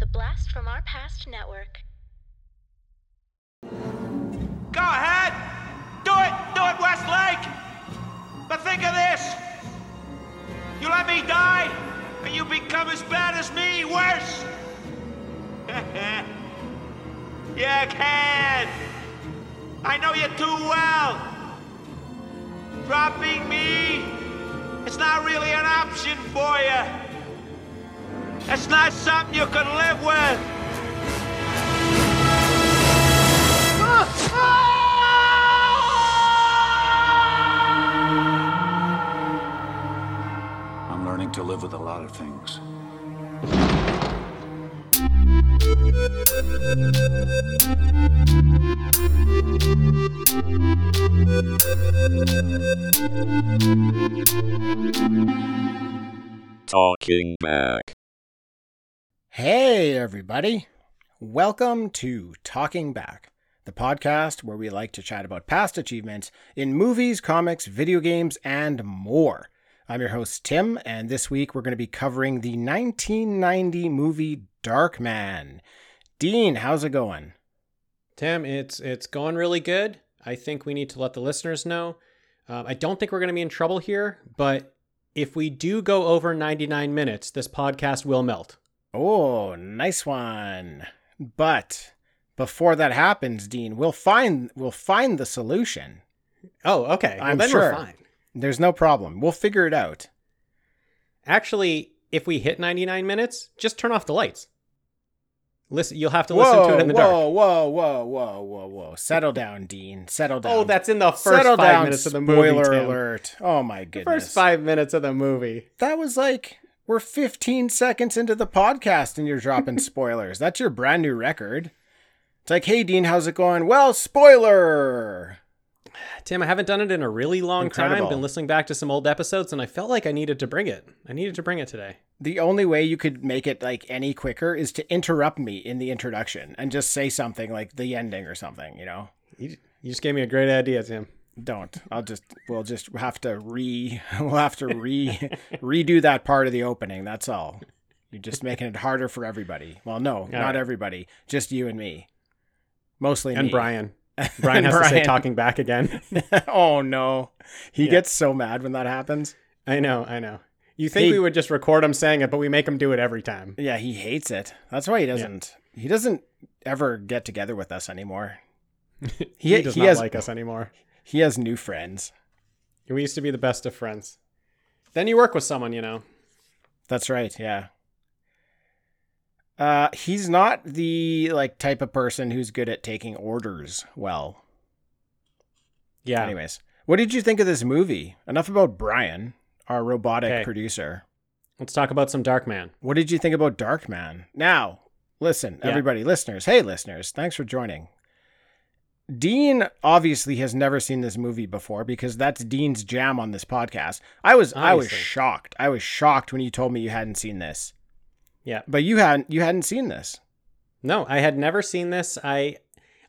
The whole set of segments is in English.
The Blast from Our Past Network. Go ahead! Do it! Do it, Westlake! But think of this! You let me die, and you become as bad as me, worse! you can! I know you too well! Dropping me, it's not really an option for you! It's not something you can live with! I'm learning to live with a lot of things. Talking back. Hey, everybody. Welcome to Talking Back, the podcast where we like to chat about past achievements in movies, comics, video games, and more. I'm your host, Tim, and this week we're going to be covering the 1990 movie Darkman. Dean, how's it going? Tim, it's it's going really good. I think we need to let the listeners know. Um, I don't think we're going to be in trouble here, but if we do go over 99 minutes, this podcast will melt. Oh, nice one. But before that happens, Dean, we'll find we'll find the solution. Oh, okay. Well, I'm then sure. we're fine. There's no problem. We'll figure it out. Actually, if we hit 99 minutes, just turn off the lights. Listen, you'll have to listen to it in the whoa, dark. Whoa, whoa, whoa, whoa, whoa! Whoa! Settle down, Dean. Settle oh, down. Oh, that's in the first Settle five down, minutes of the movie. Spoiler Tim. alert! Oh my The goodness! first five minutes of the movie. That was like we're 15 seconds into the podcast and you're dropping spoilers. That's your brand new record. It's like, hey, Dean, how's it going? Well, spoiler. Tim, I haven't done it in a really long time. Incredible. Been listening back to some old episodes, and I felt like I needed to bring it. I needed to bring it today. The only way you could make it like any quicker is to interrupt me in the introduction and just say something like the ending or something. You know. You, you just gave me a great idea, Tim. Don't i'll just we'll just have to re we'll have to re redo that part of the opening that's all you're just making it harder for everybody well no not right. everybody just you and me mostly And me. Brian. Brian has to say talking back again. oh no he Yeah. gets so mad when that happens I know, I know. You think Hey- we would just record him saying it, but we make him do it every time. yeah he hates it that's why he doesn't he doesn't ever get together with us anymore He, He- does he not has- like us anymore. He has new friends We used to be the best of friends. Then you work with someone, you know. That's right. Yeah. Uh, he's not the like type of person who's good at taking orders well. Yeah. Anyways, what did you think of this movie? Enough about Brian, our robotic Okay. producer. Let's talk about some Dark Man. What did you think about Darkman? Now, listen, Yeah. everybody, listeners. Hey, listeners, thanks for joining. Dean obviously has never seen this movie before because that's Dean's jam on this podcast. I was I was shocked. I was shocked when you told me you hadn't seen this. Yeah. But you hadn't you hadn't seen this. No, I had never seen this. I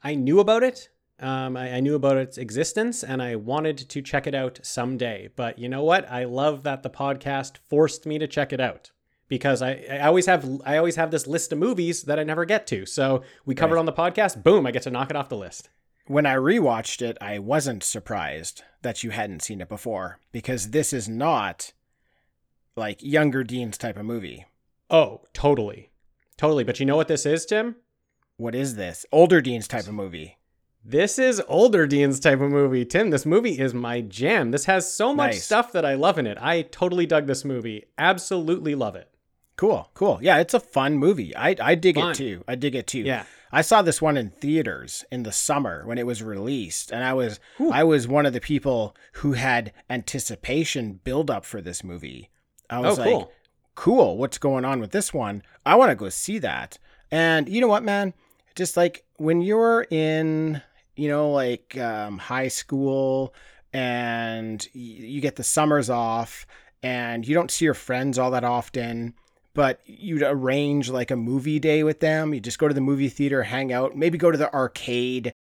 I knew about it. Um, I, I knew about its existence, and I wanted to check it out someday. But you know what? I love that the podcast forced me to check it out because I, I always have I always have this list of movies that I never get to. So we cover it Right. on the podcast. Boom! I get to knock it off the list. When I rewatched it, I wasn't surprised that you hadn't seen it before because this is not like younger Dean's type of movie. Oh, totally, totally. But you know what this is, Tim? What is this? Older Dean's type of movie. This is older Dean's type of movie. Tim, this movie is my jam. This has so much Nice. stuff that I love in it. I totally dug this movie. Absolutely love it. Cool, cool. Yeah, it's a fun movie. I I dig Fun. it too. I dig it too. Yeah. I saw this one in theaters in the summer when it was released, and I was I was one of the people who had anticipation build up for this movie. I was Oh, like, cool. cool, what's going on with this one? I want to go see that. And you know what, man? Just like when you're in, you know, like um, high school and y- you get the summers off and you don't see your friends all that often, but you'd arrange like a movie day with them. You just go to the movie theater, hang out, maybe go to the arcade.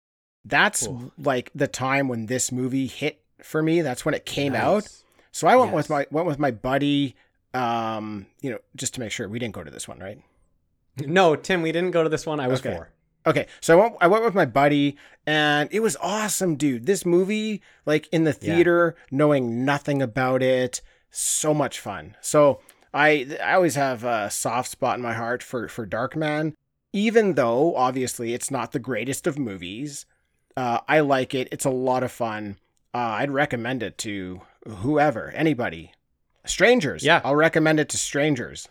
That's Cool. like the time when this movie hit for me. That's when it came Nice. out. So I went with my went with my buddy. Um, you know, just to make sure we didn't go to this one, right? No, Tim, we didn't go to this one. I was Okay. four. Okay, so I went, I went with my buddy, and it was awesome, dude. This movie, like in the Yeah. theater, knowing nothing about it, so much fun. So I I always have a soft spot in my heart for for Darkman, even though obviously it's not the greatest of movies. Uh, I like it. It's a lot of fun. Uh, I'd recommend it to whoever, anybody, strangers. Yeah. I'll recommend it to strangers.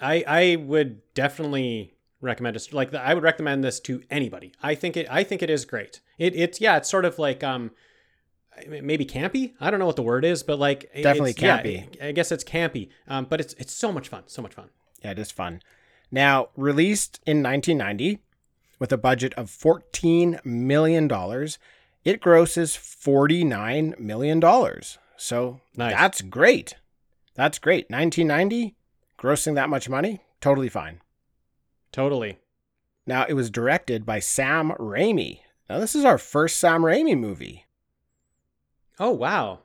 I I would definitely recommend it. Like I would recommend this to anybody. I think it. I think it is great. It it's yeah. It's sort of like um maybe campy. I don't know what the word is, but like Definitely it's- yeah, campy. I guess it's campy. Um, but it's it's so much fun. So much fun. Yeah, it is fun. Now, released in 1990 with a budget of $14 million, it grosses $49 million. So Nice. that's great. That's great. 1990, grossing that much money, totally fine. Totally. Now, it was directed by Sam Raimi. Now, this is our first Sam Raimi movie. Oh wow.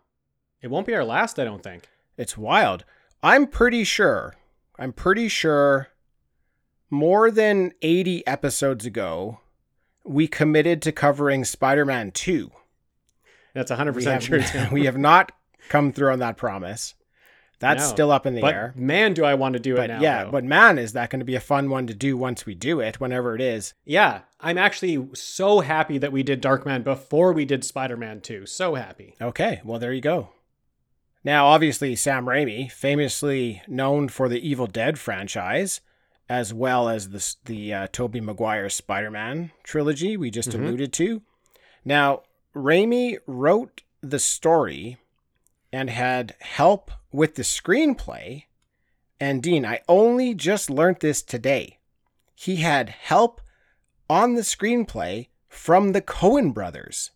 It won't be our last. I don't think. It's wild. I'm pretty sure, I'm pretty sure more than 80 episodes ago, we committed to covering Spider Man 2. That's 100 We percent have, true. We have not come through on that promise. That's No. still up in the but air. man, do I want to do But it now? yeah, though. but man, is that going to be a fun one to do once we do it, whenever it is. yeah, I'm actually so happy that we did Darkman before we did Spider-Man 2. So happy. Okay, well, there you go. Now, obviously, Sam Raimi, famously known for the Evil Dead franchise, as well as the, the uh, Tobey Maguire Spider Man trilogy we just Mhm. alluded to. Now, Raimi wrote the story and had help with the screenplay. And Dean, I only just learned this today. He had help on the screenplay from the Coen brothers,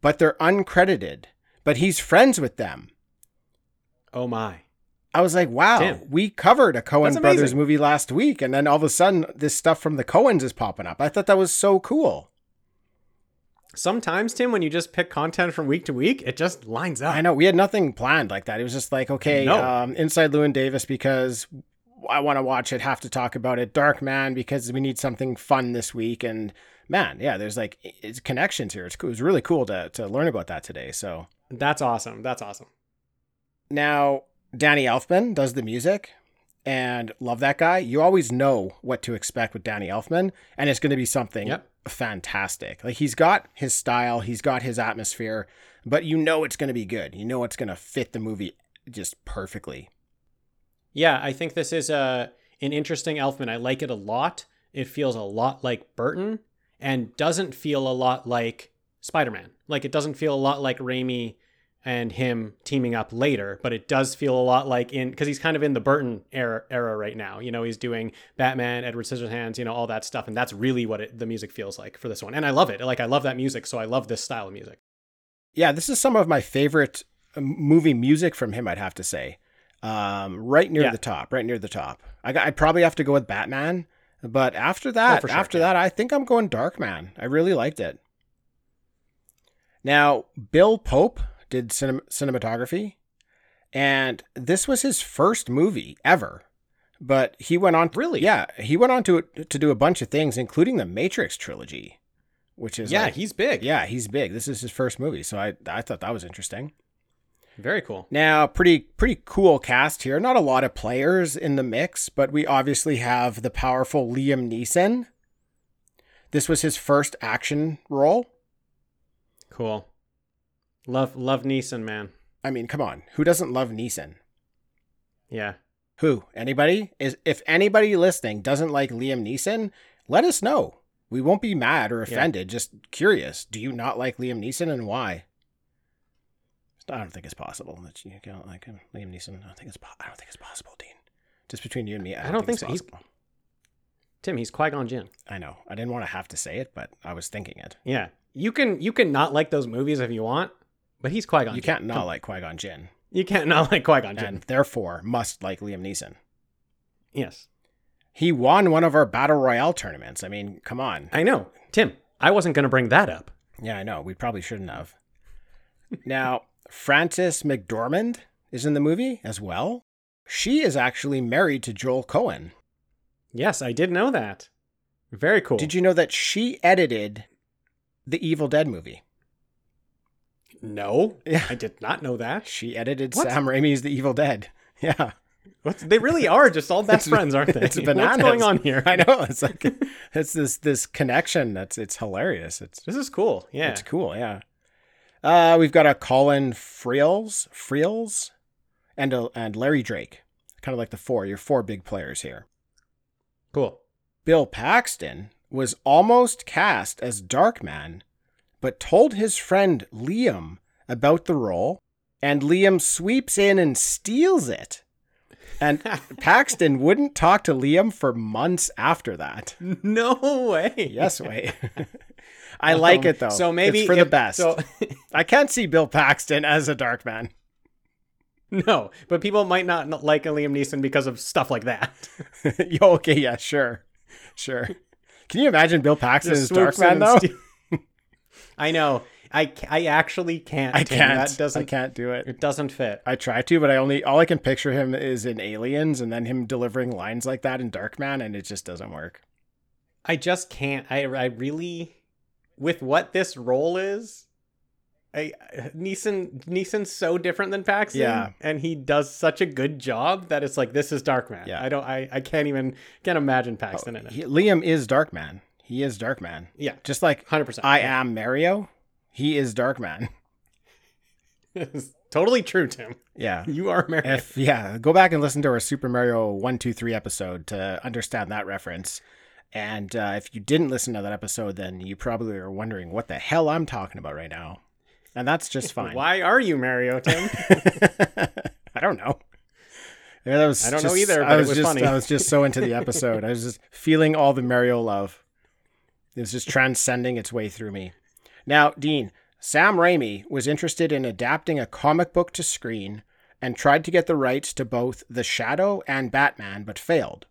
but they're uncredited. But he's friends with them. Oh my. I was like, wow, we covered a Coen brothers movie last week, and then all of a sudden, this stuff from the Coens is popping up. I thought that was so cool. Sometimes, Tim, when you just pick content from week to week, it just lines up. I know we had nothing planned like that. It was just like, okay, No. um, Inside Llewyn Davis because I want to watch it, have to talk about it. Dark Man because we need something fun this week, and man, yeah, there's like it's connections here. It's cool. It was really cool to to learn about that today. So That's awesome. That's awesome. now Danny Elfman does the music. And love that guy. You always know what to expect with Danny Elfman, and it's going to be something Yep. Fantastic. Like he's got his style, he's got his atmosphere, but you know it's going to be good. You know it's going to fit the movie just perfectly. Yeah, I think this is a an interesting Elfman. I like it a lot. It feels a lot like Burton and doesn't feel a lot like Spider-Man. Like it doesn't feel a lot like Raimi and him teaming up later, but it does feel a lot like in because he's kind of in the Burton era era right now. You know, he's doing Batman, Edward Scissorhands, you know, all that stuff, and that's really what it, the music feels like for this one. And I love it. Like I love that music, so I love this style of music. Yeah, this is some of my favorite um, movie music from him, I'd have to say. Um, right near Yeah. the top, right near the top. I I'd probably have to go with Batman, but after that, Oh, sure, after yeah. that, I think I'm going Darkman. I really liked it. Now, Bill Pope did cinem- cinematography, and this was his first movie ever. But he went on, Really? yeah, he went on to to do a bunch of things, including the Matrix trilogy, which is yeah, like- he's big. yeah, he's big. This is his first movie, so I I thought that was interesting. very cool. Now, pretty pretty cool cast here. Not a lot of players in the mix, but we obviously have the powerful Liam Neeson. This was his first action role. Cool. Love love Neeson, man. I mean, come on, who doesn't love Neeson? Yeah. Who? Anybody? Is if anybody listening doesn't like Liam Neeson, let us know. We won't be mad or Yeah. offended. Just curious. Do you not like Liam Neeson and why? I don't think it's possible that you don't like him. Liam Neeson. I don't think it's. Po- I don't think it's possible, Dean. Just between you and me, I I don't, don't think, think so. He's- Tim, he's Qui-Gon Jinn. I know. I didn't want to have to say it, but I was thinking it. Yeah. You can you can not like those movies if you want, but he's Qui-Gon. You Jinn. can't not like Qui Gon Jinn, You can't not like Qui-Gon Jinn. and therefore must like Liam Neeson. yes. He won one of our battle royale tournaments. I mean, come on. I know. Tim, I wasn't going to bring that up. Yeah, I know. We probably shouldn't have. now, Frances McDormand is in the movie as well. She is actually married to Joel Coen. Yes, I did know that. Very cool. Did you know that she edited the Evil Dead movie? No, Yeah. I did not know that. She edited What? Sam Raimi's The Evil Dead. Yeah. What's, they really are just all best friends, aren't they? It's bananas. What's going on here? I know. It's like it's this this connection that's it's hilarious. It's This is cool. Yeah. it's cool. Yeah. Uh, we've got a Colin Friels, Friels, and a, and Larry Drake. Kind of like the four. Your four big players here. Cool. Bill Paxton was almost cast as Darkman, but told his friend Liam about the role, and Liam sweeps in and steals it. And Paxton wouldn't talk to Liam for months after that. No way. Yes, way. I like Um, it though. So maybe it's for the best. So I can't see Bill Paxton as a dark man. no, but people might not like Liam Neeson because of stuff like that. Okay, yeah, sure, sure. Can you imagine Bill Paxton as Just in Darkman though? I know. I, I actually can't. I Tim. can't. That doesn't. I can't do it. It doesn't fit. I try to, but I only all I can picture him is in Aliens, and then him delivering lines like that in Darkman, and it just doesn't work. I just can't. I I really, with what this role is, I Neeson Neeson's so different than Paxton. Yeah. and he does such a good job that it's like this is Darkman. Yeah. I don't. I I can't even can't imagine Paxton oh, in it. He, Liam is Darkman. He is Darkman. Yeah, Just like hundred percent. I am Mario, he is Darkman. totally true, Tim. Yeah. You are Mario. If yeah, go back and listen to our Super Mario one two three episode to understand that reference. And uh, if you didn't listen to that episode, then you probably are wondering what the hell I'm talking about right now. And that's just fine. Why are you Mario, Tim? I don't know. Yeah, that was I don't know just- either, I was, was just, funny. I was just so into the episode. I was just feeling all the Mario love. Was just transcending its way through me. Now, Dean, Sam Raimi was interested in adapting a comic book to screen and tried to get the rights to both The Shadow and Batman, but failed.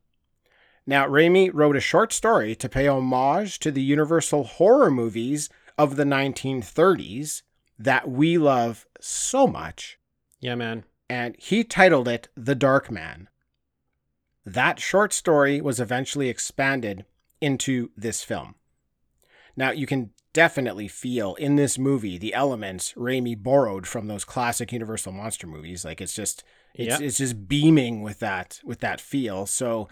Now, Raimi wrote a short story to pay homage to the Universal horror movies of the 1930s that we love so much yeah, man. and he titled it The Dark Man. That short story was eventually expanded into this film. Now, you can definitely feel in this movie the elements Raimi borrowed from those classic Universal monster movies. Like it's just it's Yeah. it's just beaming with that with that feel. So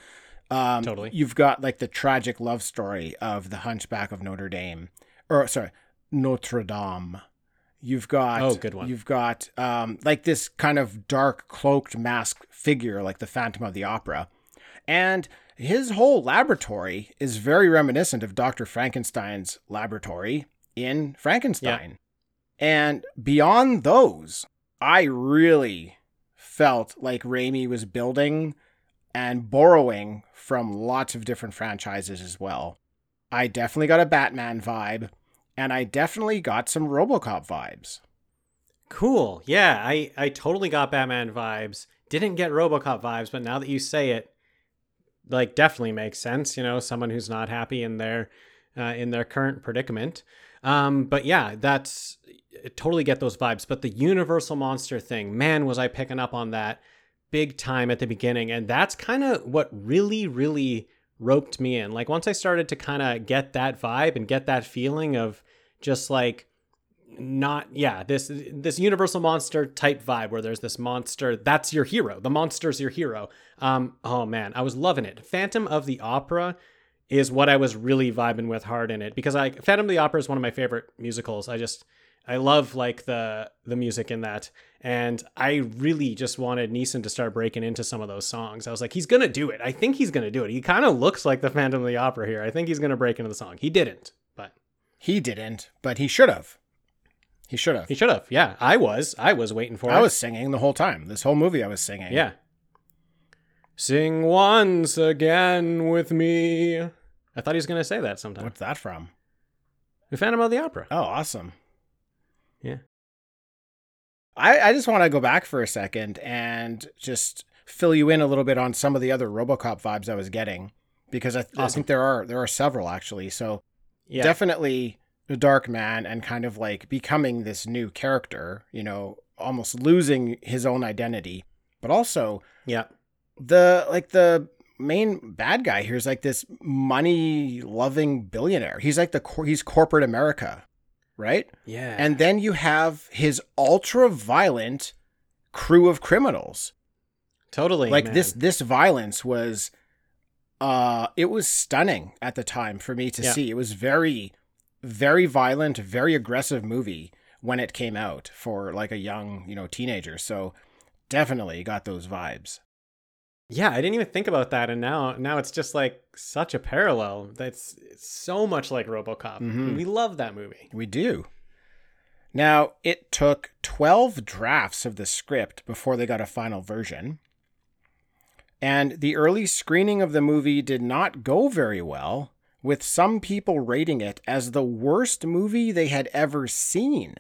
um Totally. you've got like the tragic love story of the Hunchback of Notre Dame. Or sorry, Notre Dame. You've got Oh, good one. You've got um, like this kind of dark cloaked masked figure, like the Phantom of the Opera, and his whole laboratory is very reminiscent of Doctor Frankenstein's laboratory in Frankenstein. And beyond those, I really felt like Raimi was building and borrowing from lots of different franchises as well. I definitely got a Batman vibe, and I definitely got some Robocop vibes. Cool. Yeah, I I totally got Batman vibes. Didn't get RoboCop vibes, but now that you say it, like definitely makes sense. You know, someone who's not happy in their uh, in their current predicament. Um, but yeah, that's I totally get those vibes. But the Universal monster thing, man, was I picking up on that big time at the beginning, and that's kind of what really, really roped me in. Like once I started to kind of get that vibe and get that feeling of just like not yeah this this universal monster type vibe where there's this monster that's your hero the monster's your hero um oh man i was loving it phantom of the opera is what i was really vibing with hard in it because i phantom of the opera is one of my favorite musicals i just i love like the the music in that and i really just wanted Neeson to start breaking into some of those songs i was like he's gonna do it i think he's gonna do it he kind of looks like the phantom of the opera here i think he's gonna break into the song he didn't but He didn't, but he should have. He should have. he should have yeah i was i was waiting for I it was singing the whole time. This whole movie, I was singing. Yeah. Sing once again with me. I thought he was going to say that sometime. What's that from? The Phantom of the Opera. Oh, awesome. Yeah. I, I just want to go back for a second and just fill you in a little bit on some of the other RoboCop vibes I was getting because I, I Awesome. think there are there are several actually. So Yeah. definitely the Dark Man and kind of like becoming this new character, you know, almost losing his own identity, but also yeah. The like the main bad guy here is like this money loving billionaire. He's like the cor- he's corporate America, right? Yeah. And then you have his ultra violent crew of criminals. totally like man. this this violence was uh it was stunning at the time for me to Yeah. see. It was very very violent, very aggressive movie when it came out for like a young, you know, teenager. So definitely got those vibes. Yeah, I didn't even think about that, and now now it's just like such a parallel. That's so much like RoboCop. Mhm. We love that movie. We do. Now, it took 12 drafts of the script before they got a final version. And the early screening of the movie did not go very well, with some people rating it as the worst movie they had ever seen.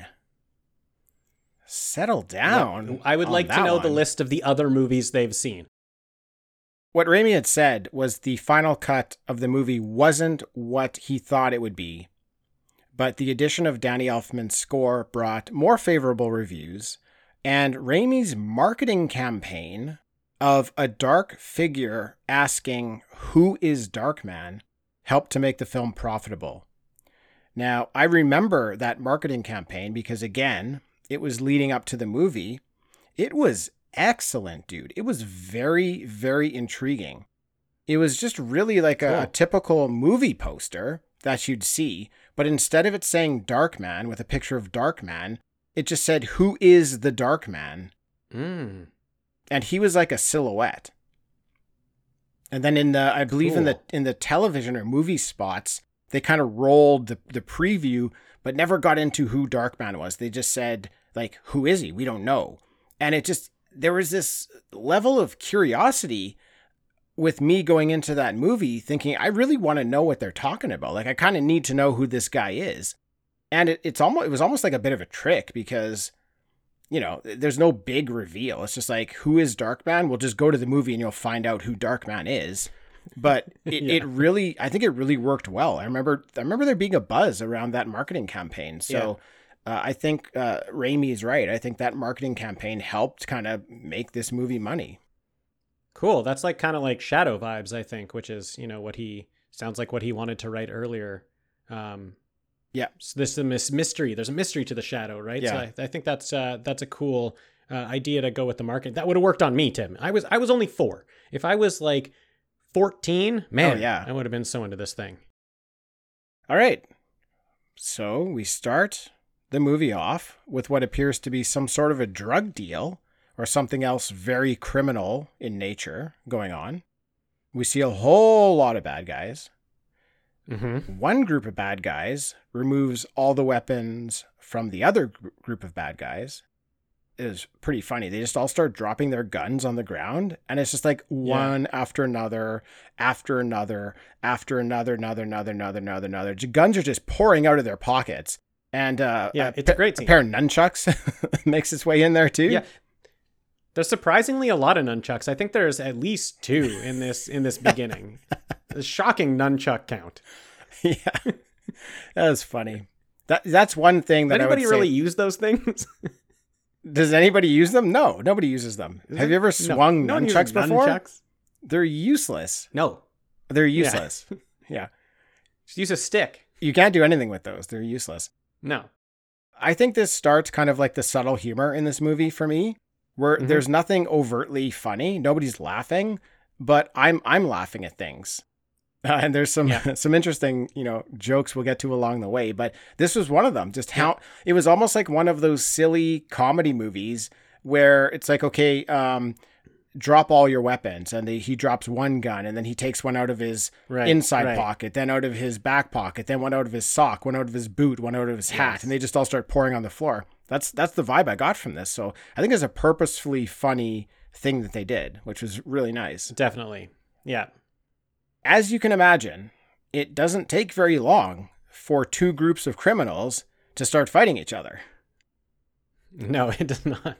Settle down. I would like to know the list of the other movies they've seen. What Raimi had said was the final cut of the movie wasn't what he thought it would be, but the addition of Danny Elfman's score brought more favorable reviews, and Raimi's marketing campaign of a dark figure asking, Who is Darkman? helped to make the film profitable. Now, I remember that marketing campaign because, again, it was leading up to the movie. It was excellent, dude. It was very, very intriguing. It was just really like a, a typical movie poster that you'd see, but instead of it saying Dark Man with a picture of Dark Man, it just said, Who is the Darkman? Mm. and he was like a silhouette. And then in the I believe in the in the television or movie spots, they kind of rolled the, the preview, but never got into who Darkman was. They just said like, "Who is he? We don't know." And it just there was this level of curiosity with me going into that movie, thinking I really want to know what they're talking about. Like I kind of need to know who this guy is. And it, it's almost it was almost like a bit of a trick because you know, there's no big reveal. It's just like, who is Darkman? We'll just go to the movie and you'll find out who Darkman is. But it, Yeah. it really, I think it really worked well. I remember, I remember there being a buzz around that marketing campaign. So uh, I think uh, Raimi is right. I think that marketing campaign helped kind of make this movie money. Cool. That's like kind of like Shadow vibes, I think, which is you know what he sounds like what he wanted to write earlier. Um, Yeah. So this is a mystery. There's a mystery to the Shadow, right? So Yeah. I, I think that's uh, that's a cool uh, idea to go with the market. That would have worked on me, Tim. I was I was only four. If I was like fourteen, man, Oh, yeah. I would have been so into this thing. All right. So we start the movie off with what appears to be some sort of a drug deal or something else very criminal in nature going on. We see a whole lot of bad guys. Mm-hmm. One group of bad guys removes all the weapons from the other gr- group of bad guys. It is pretty funny. They just all start dropping their guns on the ground, and it's just like one after another, after another, after another, another, another, another, another, another. Guns are just pouring out of their pockets, and uh, Yeah, a, it's a great A pair of nunchucks makes its way in there too. Yeah. There's surprisingly a lot of nunchucks. I think there's at least two in this in this beginning. a shocking nunchuck count. yeah, that was funny. That that's one thing that anybody say- really use those things? Does anybody use them? No, nobody uses them. Is Have it? you ever swung no nunchucks before? nunchucks. They're useless. No. They're Yeah. useless. yeah. Just use a stick. You can't do anything with those. They're useless. No. I think this starts kind of like the subtle humor in this movie for me, where Mhm. there's nothing overtly funny. Nobody's laughing, but I'm I'm laughing at things. Uh, and there's some Yeah. some interesting, you know, jokes we'll get to along the way, but this was one of them. Just how it was almost like one of those silly comedy movies where it's like, okay, um, drop all your weapons, and they, he drops one gun, and then he takes one out of his Right. inside right. pocket, then out of his back pocket, then one out of his sock, one out of his boot, one out of his hat, Yes. and they just all start pouring on the floor. That's that's the vibe I got from this. So I think it's a purposefully funny thing that they did, which was really nice. Definitely. Yeah. As you can imagine, it doesn't take very long for two groups of criminals to start fighting each other. No, it does not.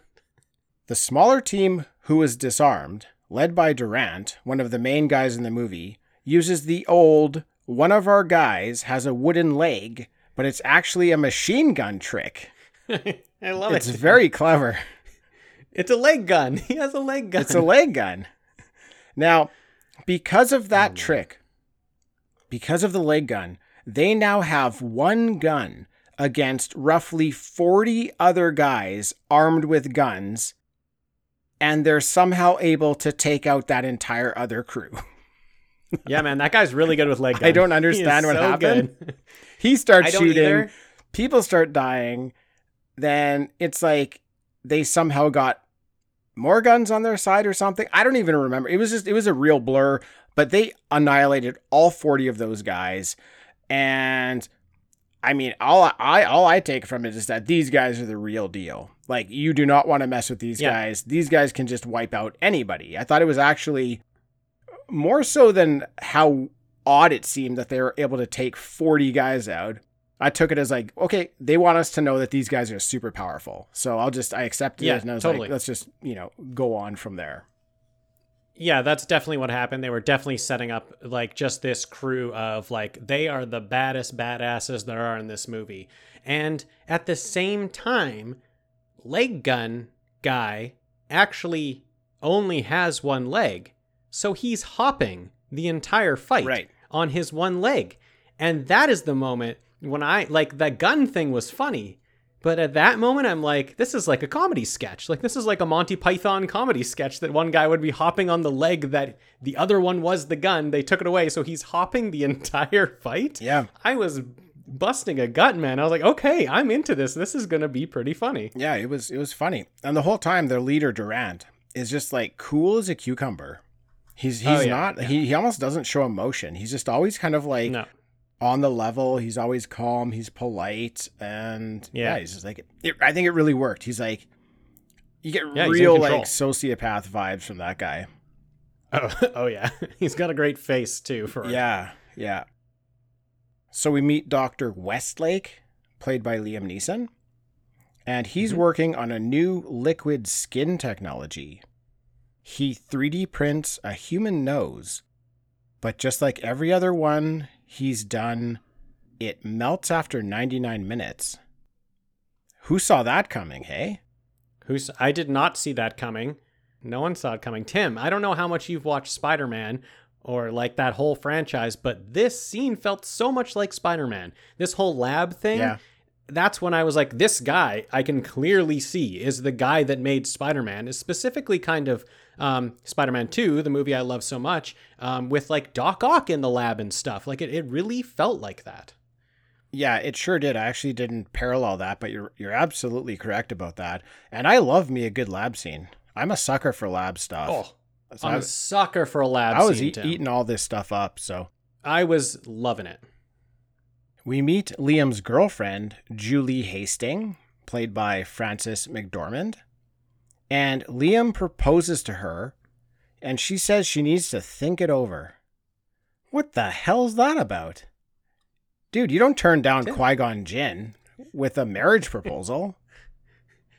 The smaller team who is disarmed, led by Durant, one of the main guys in the movie, uses the old one of our guys has a wooden leg, but it's actually a machine gun trick. I love It's it. It's very clever. It's a leg gun. He has a leg gun. It's a leg gun. Now, because of that hmm. trick, because of the leg gun, they now have one gun against roughly 40 other guys armed with guns, and they're somehow able to take out that entire other crew. Yeah, man, that guy's really good with leg I don't understand what so happened. good. He starts shooting, either. people start dying, then it's like they somehow got more guns on their side or something. I don't even remember. It was just it was a real blur, but they annihilated all 40 of those guys. And I mean, all I all I take from it is that these guys are the real deal. Like you do not want to mess with these Yeah. guys. These guys can just wipe out anybody. I thought it was actually more so than how odd it seemed that they were able to take 40 guys out. I took it as like, okay, they want us to know that these guys are super powerful. So I'll just I accepted Yeah, it and I was totally. like, let's just, you know, go on from there. Yeah, that's definitely what happened. They were definitely setting up like just this crew of like they are the baddest badasses there are in this movie. And at the same time, leg gun guy actually only has one leg. So he's hopping the entire fight Right. on his one leg. And that is the moment when I like the gun thing was funny. But at that moment, I'm like, this is like a comedy sketch. Like, this is like a Monty Python comedy sketch that one guy would be hopping on the leg that the other one was the gun. They took it away. So he's hopping the entire fight. Yeah. I was busting a gut, man. I was like, okay, I'm into this. This is going to be pretty funny. Yeah, it was it was funny. And the whole time their leader Durant is just like cool as a cucumber. He's oh, he's Oh, yeah, not yeah. he he almost doesn't show emotion. He's just always kind of like No. On the level. He's always calm. He's polite, and yeah, Yeah. he's just like. It, I think it really worked. He's like, you get Yeah, real like sociopath vibes from that guy. Oh, oh yeah. He's got a great face, too, for. Yeah, yeah. So we meet Doctor Westlake, played by Liam Neeson, and he's Mhm. working on a new liquid skin technology. He 3D prints a human nose, but just like every other one he's done, it melts after 99 minutes. Who saw that coming, hey? Who's I did not see that coming. No one saw it coming. Tim, I don't know how much you've watched Spider-Man or like that whole franchise, but this scene felt so much like Spider-Man. This whole lab thing. Yeah. That's when I was like, this guy I can clearly see is the guy that made Spider-Man. Is specifically kind of um, Spider-Man 2, the movie I love so much, um, with like Doc Ock in the lab and stuff. Like it, it really felt like that. Yeah, it sure did. I actually didn't parallel that, but you're you're absolutely correct about that. And I love me a good lab scene. I'm a sucker for lab stuff. Oh, So I'm I, a sucker for a lab I was Tim. eating all this stuff up. So I was loving it. we meet Liam's girlfriend, Julie Hasting, played by Frances McDormand. And Liam proposes to her, and she says she needs to think it over. What the hell's that about? Dude, you don't turn down. Qui Gon Jinn with a marriage proposal.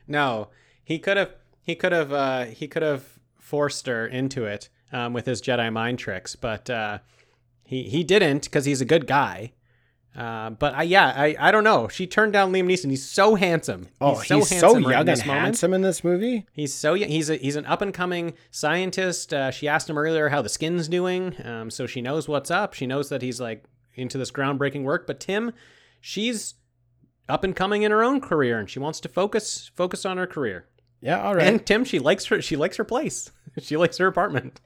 No, he could have. He could have. Uh, he could have forced her into it um, with his Jedi mind tricks, but uh, he he didn't because he's a good guy. Uh, but I, yeah, I, I don't know. She turned down Liam Neeson. He's so handsome. Oh, he's so, handsome right in young and moment. handsome in this movie. He's so young. He's a, he's an up and coming scientist. Uh, she asked him earlier how the skin's doing, um, so she knows what's up. She knows that he's like into this groundbreaking work. But Tim, she's up and coming in her own career, and she wants to focus focus on her career. Yeah, all right. And Tim, she likes her. She likes her place. she likes her apartment.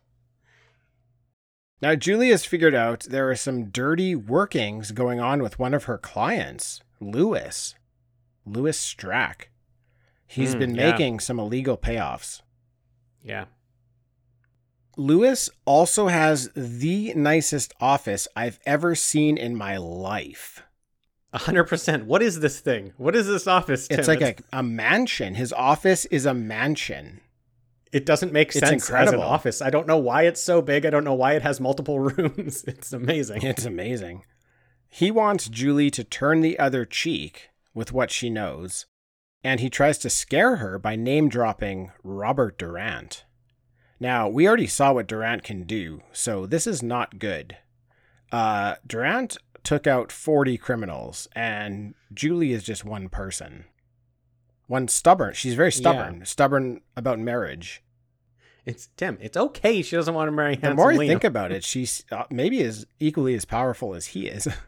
Now, Julie has figured out there are some dirty workings going on with one of her clients, Louis. Louis Strack. He's Hmm, been yeah. making some illegal payoffs. Yeah. Louis also has the nicest office I've ever seen in my life. A hundred percent. What is this thing? What is this office? It's like a, a mansion. His office is a mansion. It doesn't make sense as an incredible. office. I don't know why it's so big. I don't know why it has multiple rooms. It's amazing. It's amazing. He wants Julie to turn the other cheek with what she knows, and he tries to scare her by name dropping Robert Durant. Now, we already saw what Durant can do, so this is not good. Uh, Durant took out 40 criminals, and Julie is just one person. One stubborn. She's very stubborn, stubborn about marriage. It's Tim. It's okay. She doesn't want to marry him. The more I Liam. think about it, she's uh, maybe as equally as powerful as he is.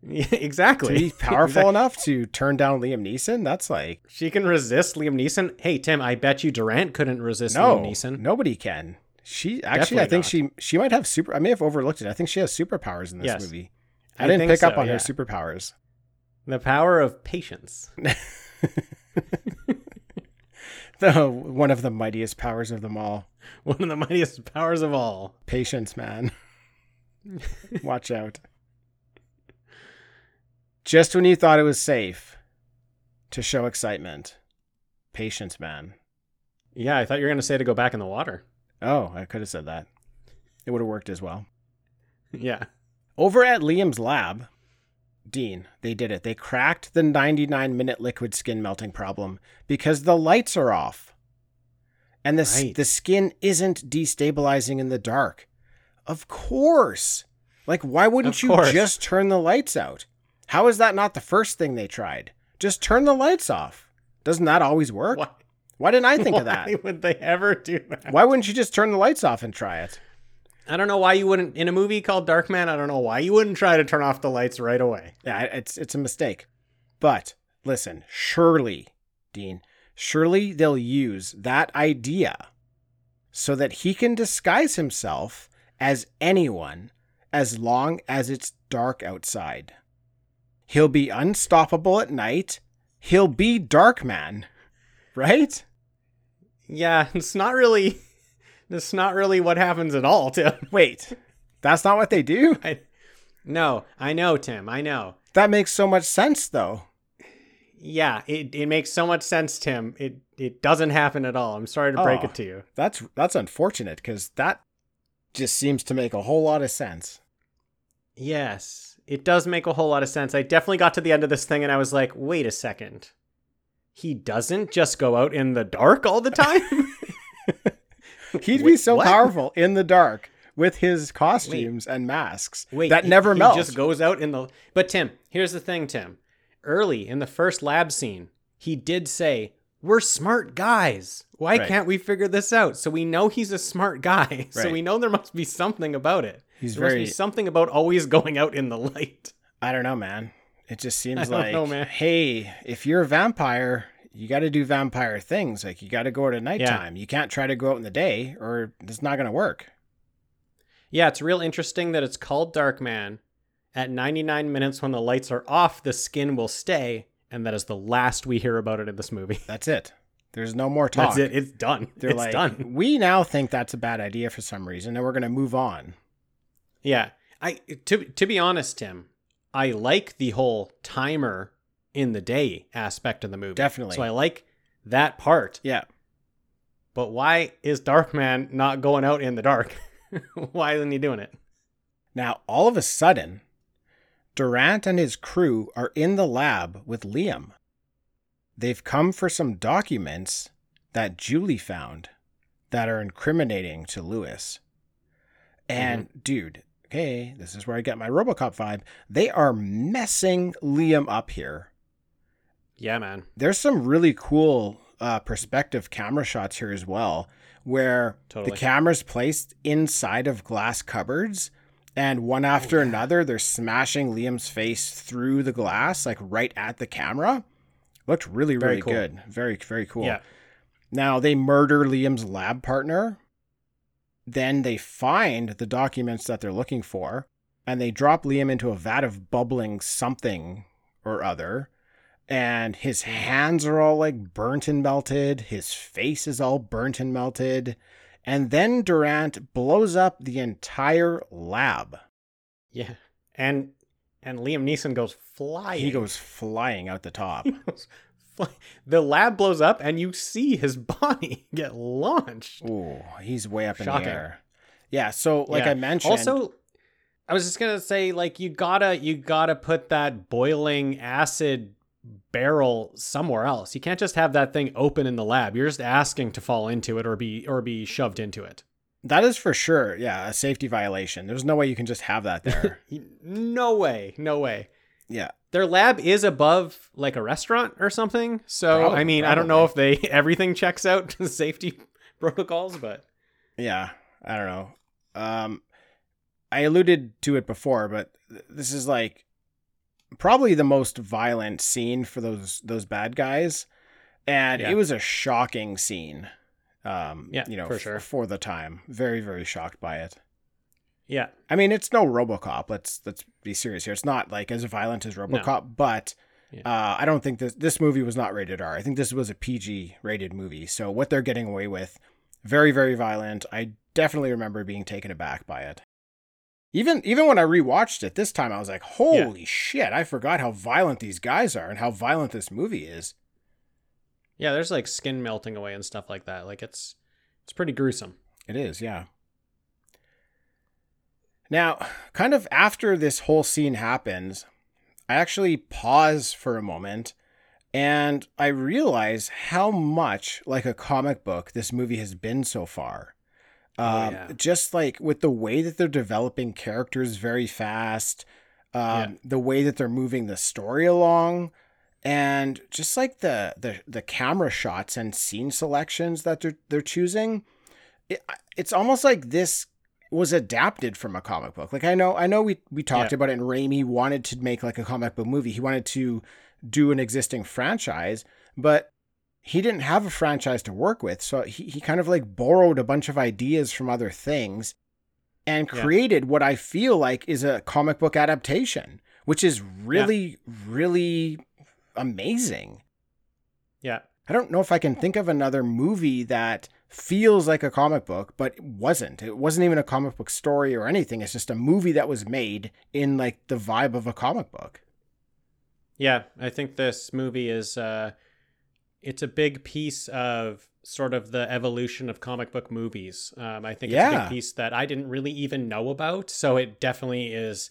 Yeah, to exactly. be powerful Exactly. enough to turn down Liam Neeson, that's like She can resist Liam Neeson. Hey Tim, I bet you Durant couldn't resist no, Liam Neeson. nobody can. She actually, I think not. she she might have super. I may have overlooked it. I think she has superpowers in this Yes. movie. I, I didn't pick up so, on her superpowers. The power of patience. The one of the mightiest powers of them all. One of the mightiest powers of all. Patience, man. Watch out. Just when you thought it was safe to show excitement, patience, man. Yeah, I thought you were gonna say to go back in the water. Oh, I could have said that. It would have worked as well. Yeah. Over at Liam's lab, Dean, they did it. They cracked the 99 minute liquid skin melting problem because the lights are off. And the, Right. the skin isn't destabilizing in the dark. Of course. Like, why wouldn't you just turn the lights out? How is that not the first thing they tried? Just turn the lights off. Doesn't that always work? Why, Why didn't I think of that? why that? would they ever do that? Why wouldn't you just turn the lights off and try it? I don't know why you wouldn't in a movie called Darkman. I don't know why you wouldn't try to turn off the lights right away. Yeah, it's it's a mistake. But listen, surely, Dean, surely they'll use that idea so that he can disguise himself as anyone as long as it's dark outside. He'll be unstoppable at night. He'll be Darkman, right? Yeah, it's not really. It's not really what happens at all, Tim. Wait, that's not what they do? I, no, I know, Tim. I know. That makes so much sense, though. Yeah, it, it makes so much sense, Tim. It it doesn't happen at all. I'm sorry to break Oh. it to you. That's that's unfortunate because that just seems to make a whole lot of sense. Yes, it does make a whole lot of sense. I definitely got to the end of this thing and I was like, wait a second. He doesn't just go out in the dark all the time? He'd be so what? powerful in the dark with his costumes and masks Wait, that he- never he just goes out in the. But Tim, here's the thing, Tim. Early in the first lab scene, he did say, "We're smart guys. Why Right. can't we figure this out?" So we know he's a smart guy. So we know there must be something about it. He's there very- must be something about always going out in the light. I don't know, man. It just seems like, know, hey, if you're a vampire, you got to do vampire things. Like you got to go out at nighttime. Yeah. You can't try to go out in the day, or it's not going to work. Yeah, it's real interesting that it's called Dark Man. At 99 minutes, when the lights are off, the skin will stay, and that is the last we hear about it in this movie. That's it. There's no more talk. That's it. It's done. They're it's like, done. we now think that's a bad idea for some reason, and we're going to move on. Yeah. I to to be honest, Tim, I like the whole timer in the day aspect of the movie. Definitely. So I like that part. Yeah. But why is Darkman not going out in the dark? why isn't he doing it? Now, all of a sudden, Durant and his crew are in the lab with Liam. They've come for some documents that Julie found that are incriminating to Louis. Mm-hmm. And dude, okay, this is where I get my Robocop vibe. They are messing Liam up here. Yeah, man. There's some really cool uh, perspective camera shots here as well, where Totally. the camera's placed inside of glass cupboards, and one after another, they're smashing Liam's face through the glass, like right at the camera. Looked really, Very really cool. good. Very, very cool. Yeah. Now they murder Liam's lab partner. Then they find the documents that they're looking for, and they drop Liam into a vat of bubbling something or other. And his hands are all like burnt and melted. His face is all burnt and melted. And then Durant blows up the entire lab. Yeah. And and Liam Neeson goes flying. He goes flying out the top. Fly- The lab blows up and you see his body get launched. Ooh, he's way up in the air. Yeah, so like Yeah. I mentioned, Also, I was just gonna say, like, you gotta you gotta put that boiling acid barrel somewhere else. You can't just have that thing open in the lab. You're just asking to fall into it or be or be shoved into it. that is for sure, yeah, a safety violation. There's no way you can just have that there. No way, no way. yeah. Their lab is above like a restaurant or something. So Probably- I mean, I don't know if they everything checks out safety protocols, but yeah, I don't know. Um, I alluded to it before, but this is like probably the most violent scene for those those bad guys, and Yeah. it was a shocking scene. Um, Yeah, you know, for f- for the time, very very shocked by it. Yeah. I mean, it's no RoboCop. Let's let's be serious here. It's not like as violent as RoboCop, but Yeah. uh, I don't think this this movie was not rated R. I think this was a PG rated movie. So what they're getting away with, very very violent. I definitely remember being taken aback by it. Even even when I rewatched it this time, I was like, "Holy shit! I forgot how violent these guys are and how violent this movie is." Yeah, there's like skin melting away and stuff like that. Like it's it's pretty gruesome. It is, yeah. Now, kind of after this whole scene happens, I actually pause for a moment and I realize how much like a comic book this movie has been so far. Oh, Um, yeah. Just like with the way that they're developing characters very fast, um, Yeah. the way that they're moving the story along, and just like the the the camera shots and scene selections that they're they're choosing, it, it's almost like this was adapted from a comic book. Like I know I know we we talked Yeah. about it, and Raimi wanted to make like a comic book movie. He wanted to do an existing franchise, but he didn't have a franchise to work with. So he, he kind of like borrowed a bunch of ideas from other things and Yeah. created what I feel like is a comic book adaptation, which is really, really amazing. Yeah. I don't know if I can think of another movie that feels like a comic book, but it wasn't. It wasn't even a comic book story or anything. It's just a movie that was made in like the vibe of a comic book. Yeah, I think this movie is uh it's a big piece of sort of the evolution of comic book movies. Um, I think it's a Yeah. big piece that I didn't really even know about. So it definitely is,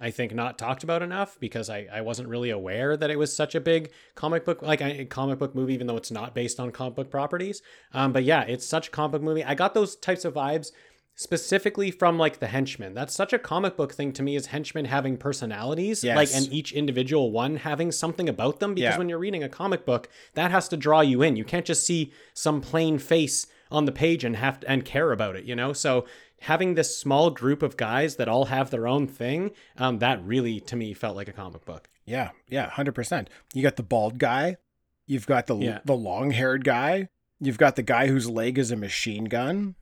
I think, not talked about enough because I, I wasn't really aware that it was such a big comic book, like a comic book movie, even though it's not based on comic book properties. Um, but yeah, it's such a comic book movie. I got those types of vibes specifically from like the henchmen. That's such a comic book thing to me is henchmen having personalities, like and each individual one having something about them. Because Yeah. when you're reading a comic book, that has to draw you in. You can't just see some plain face on the page and have to, and care about it, you know? So having this small group of guys that all have their own thing, um, that really to me felt like a comic book. Yeah, yeah, hundred percent. You got the bald guy, you've got the Yeah. the long haired guy, you've got the guy whose leg is a machine gun.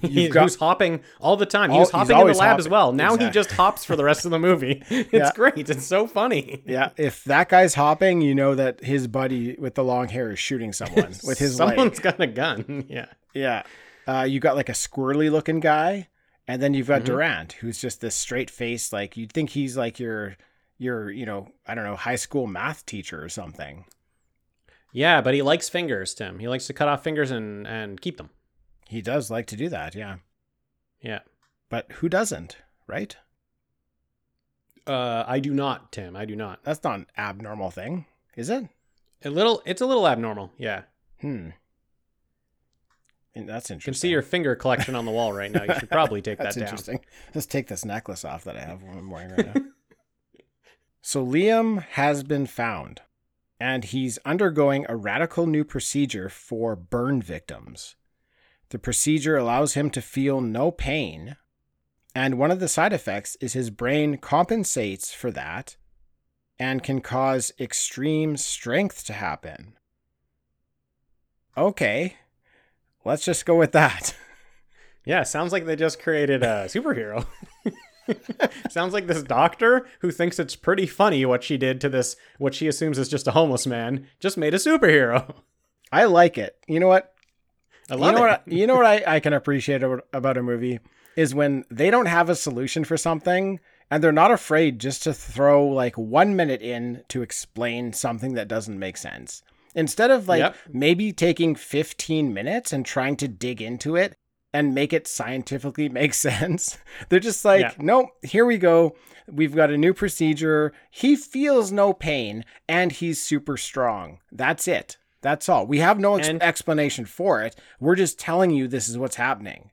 He, got- who's hopping all the time. He was hopping in the lab as well. Now he just hops for the rest of the movie. It's Yeah. great. It's so funny. Yeah, if that guy's hopping, you know that his buddy with the long hair is shooting someone with his Someone's leg. got a gun. Yeah. Yeah, uh, you got like a squirrely looking guy, and then you've got Mhm. Durant, who's just this straight face. Like you'd think he's like your your you know I don't know high school math teacher or something. Yeah, but he likes fingers, Tim. He likes to cut off fingers and and keep them. He does like to do that, yeah. Yeah. But who doesn't, right? Uh, I do not, Tim. I do not. That's not an abnormal thing, is it? A little. It's a little abnormal. Yeah. Hmm. And That's You interesting. can see your finger collection on the wall right now. You should probably take that That's down. interesting. Let's take this necklace off that I have I'm wearing right now. so Liam has been found, and he's undergoing a radical new procedure for burn victims. The procedure allows him to feel no pain, and one of the side effects is his brain compensates for that and can cause extreme strength to happen. Okay, let's just go with that. Yeah, sounds like they just created a superhero. sounds like this doctor who thinks it's pretty funny what she did to this, what she assumes is just a homeless man, just made a superhero. I like it. You know what? I you know it. what? I, you know what I, I can appreciate about, about a movie is when they don't have a solution for something and they're not afraid just to throw like one minute in to explain something that doesn't make sense. Instead of like Yep. maybe taking 15 minutes and trying to dig into it and make it scientifically make sense, they're just like, Yeah. nope, here we go. We've got a new procedure. He feels no pain and he's super strong. That's it. That's all. We have no ex- And- explanation for it. We're just telling you this is what's happening.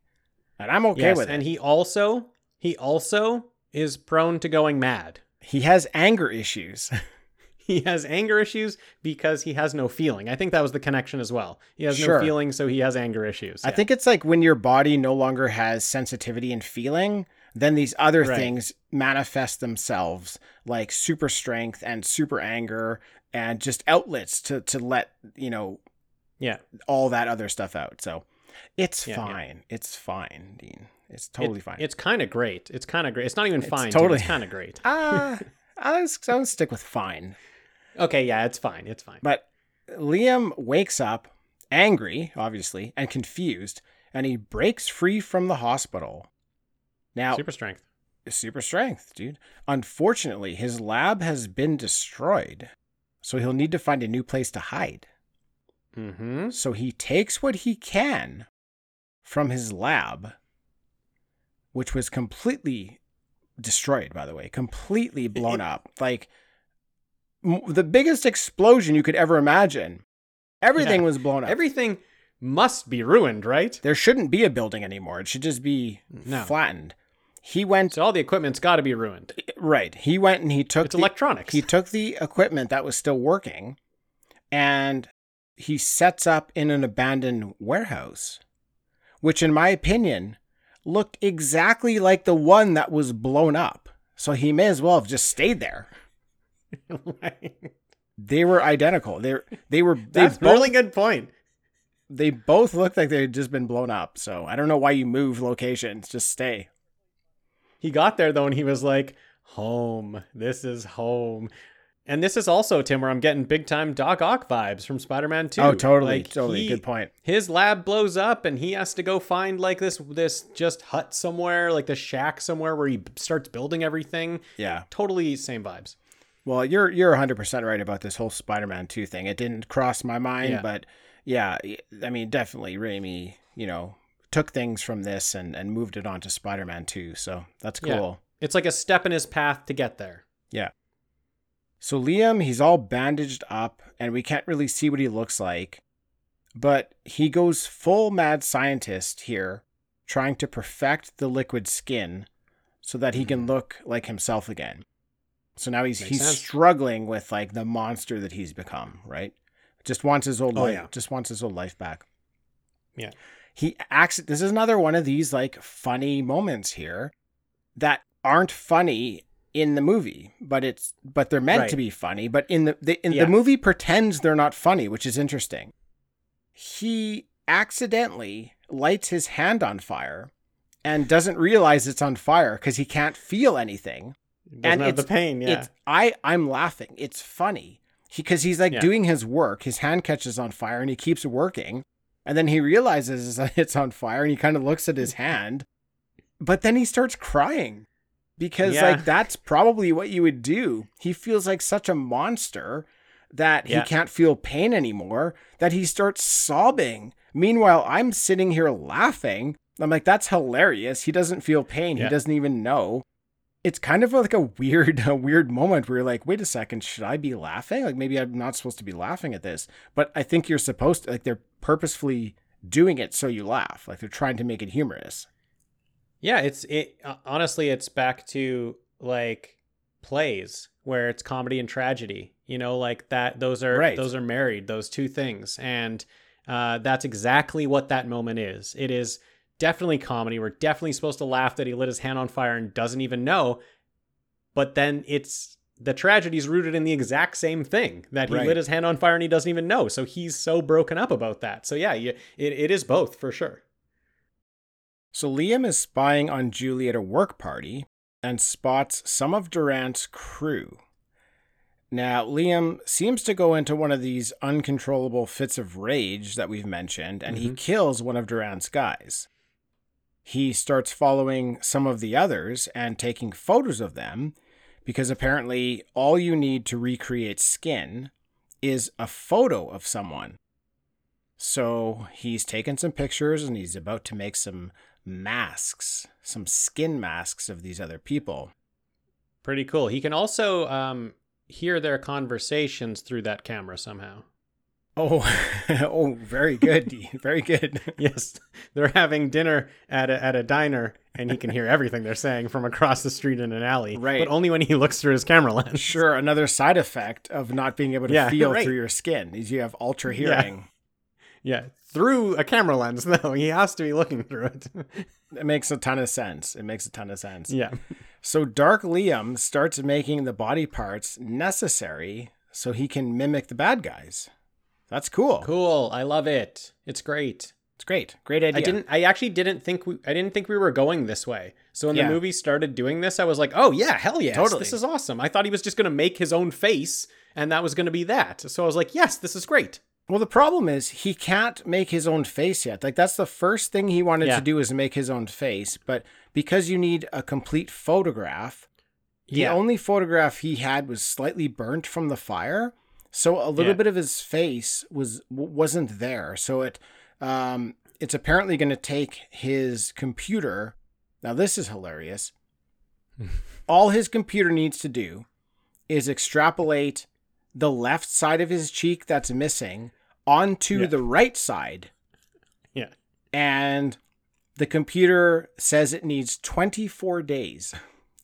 And I'm okay yes, with and it. he also he also is prone to going mad. He has anger issues. he has anger issues because he has no feeling. I think that was the connection as well. He has Sure. no feeling, so he has anger issues. I Yeah. think it's like when your body no longer has sensitivity and feeling, then these other Right. things manifest themselves like super strength and super anger and just outlets to to let, you know, Yeah. all that other stuff out. So it's Yeah, yeah. fine. It's fine, Dean. It's totally It- fine. It's kind of great. It's kind of great. It's not even It's fine. Totally- It's kind of great. Ah, I was I would stick with fine. Okay, yeah, it's fine. It's fine. But Liam wakes up angry, obviously, and confused, and he breaks free from the hospital. Now, Super strength. super strength, dude. Unfortunately, his lab has been destroyed, so he'll need to find a new place to hide. Mm-hmm. So he takes what he can from his lab, which was completely destroyed, by the way, completely blown up. Like m- the biggest explosion you could ever imagine. Everything Yeah. was blown up. Everything must be ruined, right? there shouldn't be a building anymore. It should just be No. flattened. He went So all the equipment's got to be ruined. right. He went and he took It's the, electronics. He took the equipment that was still working and he sets up in an abandoned warehouse, which, in my opinion, looked exactly like the one that was blown up. So he may as well have just stayed there. They were identical. They they were they That's a both, really good point. they both looked like they had just been blown up. So I don't know why you move locations. Just stay. He got there though, and he was like, "Home. This is home." And this is also Tim, where I'm getting big time Doc Ock vibes from Spider-Man 2. Oh, totally, Like, totally. he- Good point. His lab blows up, and he has to go find like this this just hut somewhere, like the shack somewhere where he starts building everything. Yeah. Totally same vibes. Well, you're you're 100% right about this whole Spider-Man 2 thing. It didn't cross my mind, Yeah. but yeah, I mean, definitely Raimi, you know, took things from this and and moved it on to Spider-Man 2. So, that's Yeah. cool. It's like a step in his path to get there. Yeah. So Liam, he's all bandaged up and we can't really see what he looks like. But he goes full mad scientist here, trying to perfect the liquid skin so that he can mm-hmm. look like himself again. So now he's Makes he's sense. struggling with like the monster that he's become, right? Just wants his old Oh, life, yeah. just wants his old life back. Yeah. He acts this is another one of these like funny moments here that aren't funny in the movie, but it's but they're meant Right. to be funny. But in the, the in Yeah. the movie pretends they're not funny, which is interesting. He accidentally lights his hand on fire and doesn't realize it's on fire because he can't feel anything. Doesn't And have the pain. Yeah. It's I I'm laughing. It's funny because he's like Yeah. doing his work. His hand catches on fire and he keeps working, and then he realizes that it's on fire and he kind of looks at his hand, but then he starts crying because Yeah. like that's probably what you would do. He feels like such a monster that Yeah. he can't feel pain anymore that he starts sobbing. Meanwhile, I'm sitting here laughing. I'm like, that's hilarious. He doesn't feel pain. Yeah. He doesn't even know it's kind of like a weird a weird moment where you're like wait a second should i be laughing like maybe i'm not supposed to be laughing at this but i think you're supposed to like they're purposefully doing it so you laugh like they're trying to make it humorous Yeah, it's it uh, honestly it's back to like plays where it's comedy and tragedy. You know, like that those are Right. those are married, those two things. And uh that's exactly what that moment is. It is definitely comedy. We're definitely supposed to laugh that he lit his hand on fire and doesn't even know. But then it's the tragedy is rooted in the exact same thing that he Right. lit his hand on fire and he doesn't even know. So he's so broken up about that. So yeah, you, it, it is both for sure. so liam is spying on julie at a work party and spots some of durant's crew now liam seems to go into one of these uncontrollable fits of rage that we've mentioned and he Mhm. kills one of durant's guys he starts following some of the others and taking photos of them because apparently all you need to recreate skin is a photo of someone. So he's taken some pictures and he's about to make some masks, some skin masks of these other people. Pretty cool. He can also um, hear their conversations through that camera somehow. Oh, oh, very good, Very good. yes, they're having dinner at a, at a diner, and he can hear everything they're saying from across the street in an alley. Right. but only when he looks through his camera lens. Sure, another side effect of not being able to Yeah, feel right. through your skin is you have ultra hearing. Yeah, through a camera lens though. He has to be looking through it. It makes a ton of sense. It makes a ton of sense. yeah. So Dark Liam starts making the body parts necessary so he can mimic the bad guys. That's cool. Cool. I love it. It's great. It's great. Great idea. I didn't. I actually didn't think we. I didn't think we were going this way. So when Yeah. the movie started doing this, I was like, "Oh yeah, hell yes, Totally. this is awesome." I thought he was just going to make his own face, and that was going to be that. So I was like, "Yes, this is great." Well, the problem is he can't make his own face yet. Like that's the first thing he wanted Yeah. to do is make his own face, but because you need a complete photograph, the Yeah. only photograph he had was slightly burnt from the fire, so a little Yeah. bit of his face was wasn't there. So it um it's apparently going to take his computer. Now this is hilarious. All his computer needs to do is extrapolate the left side of his cheek that's missing onto Yeah. the right side Yeah. and the computer says it needs 24 days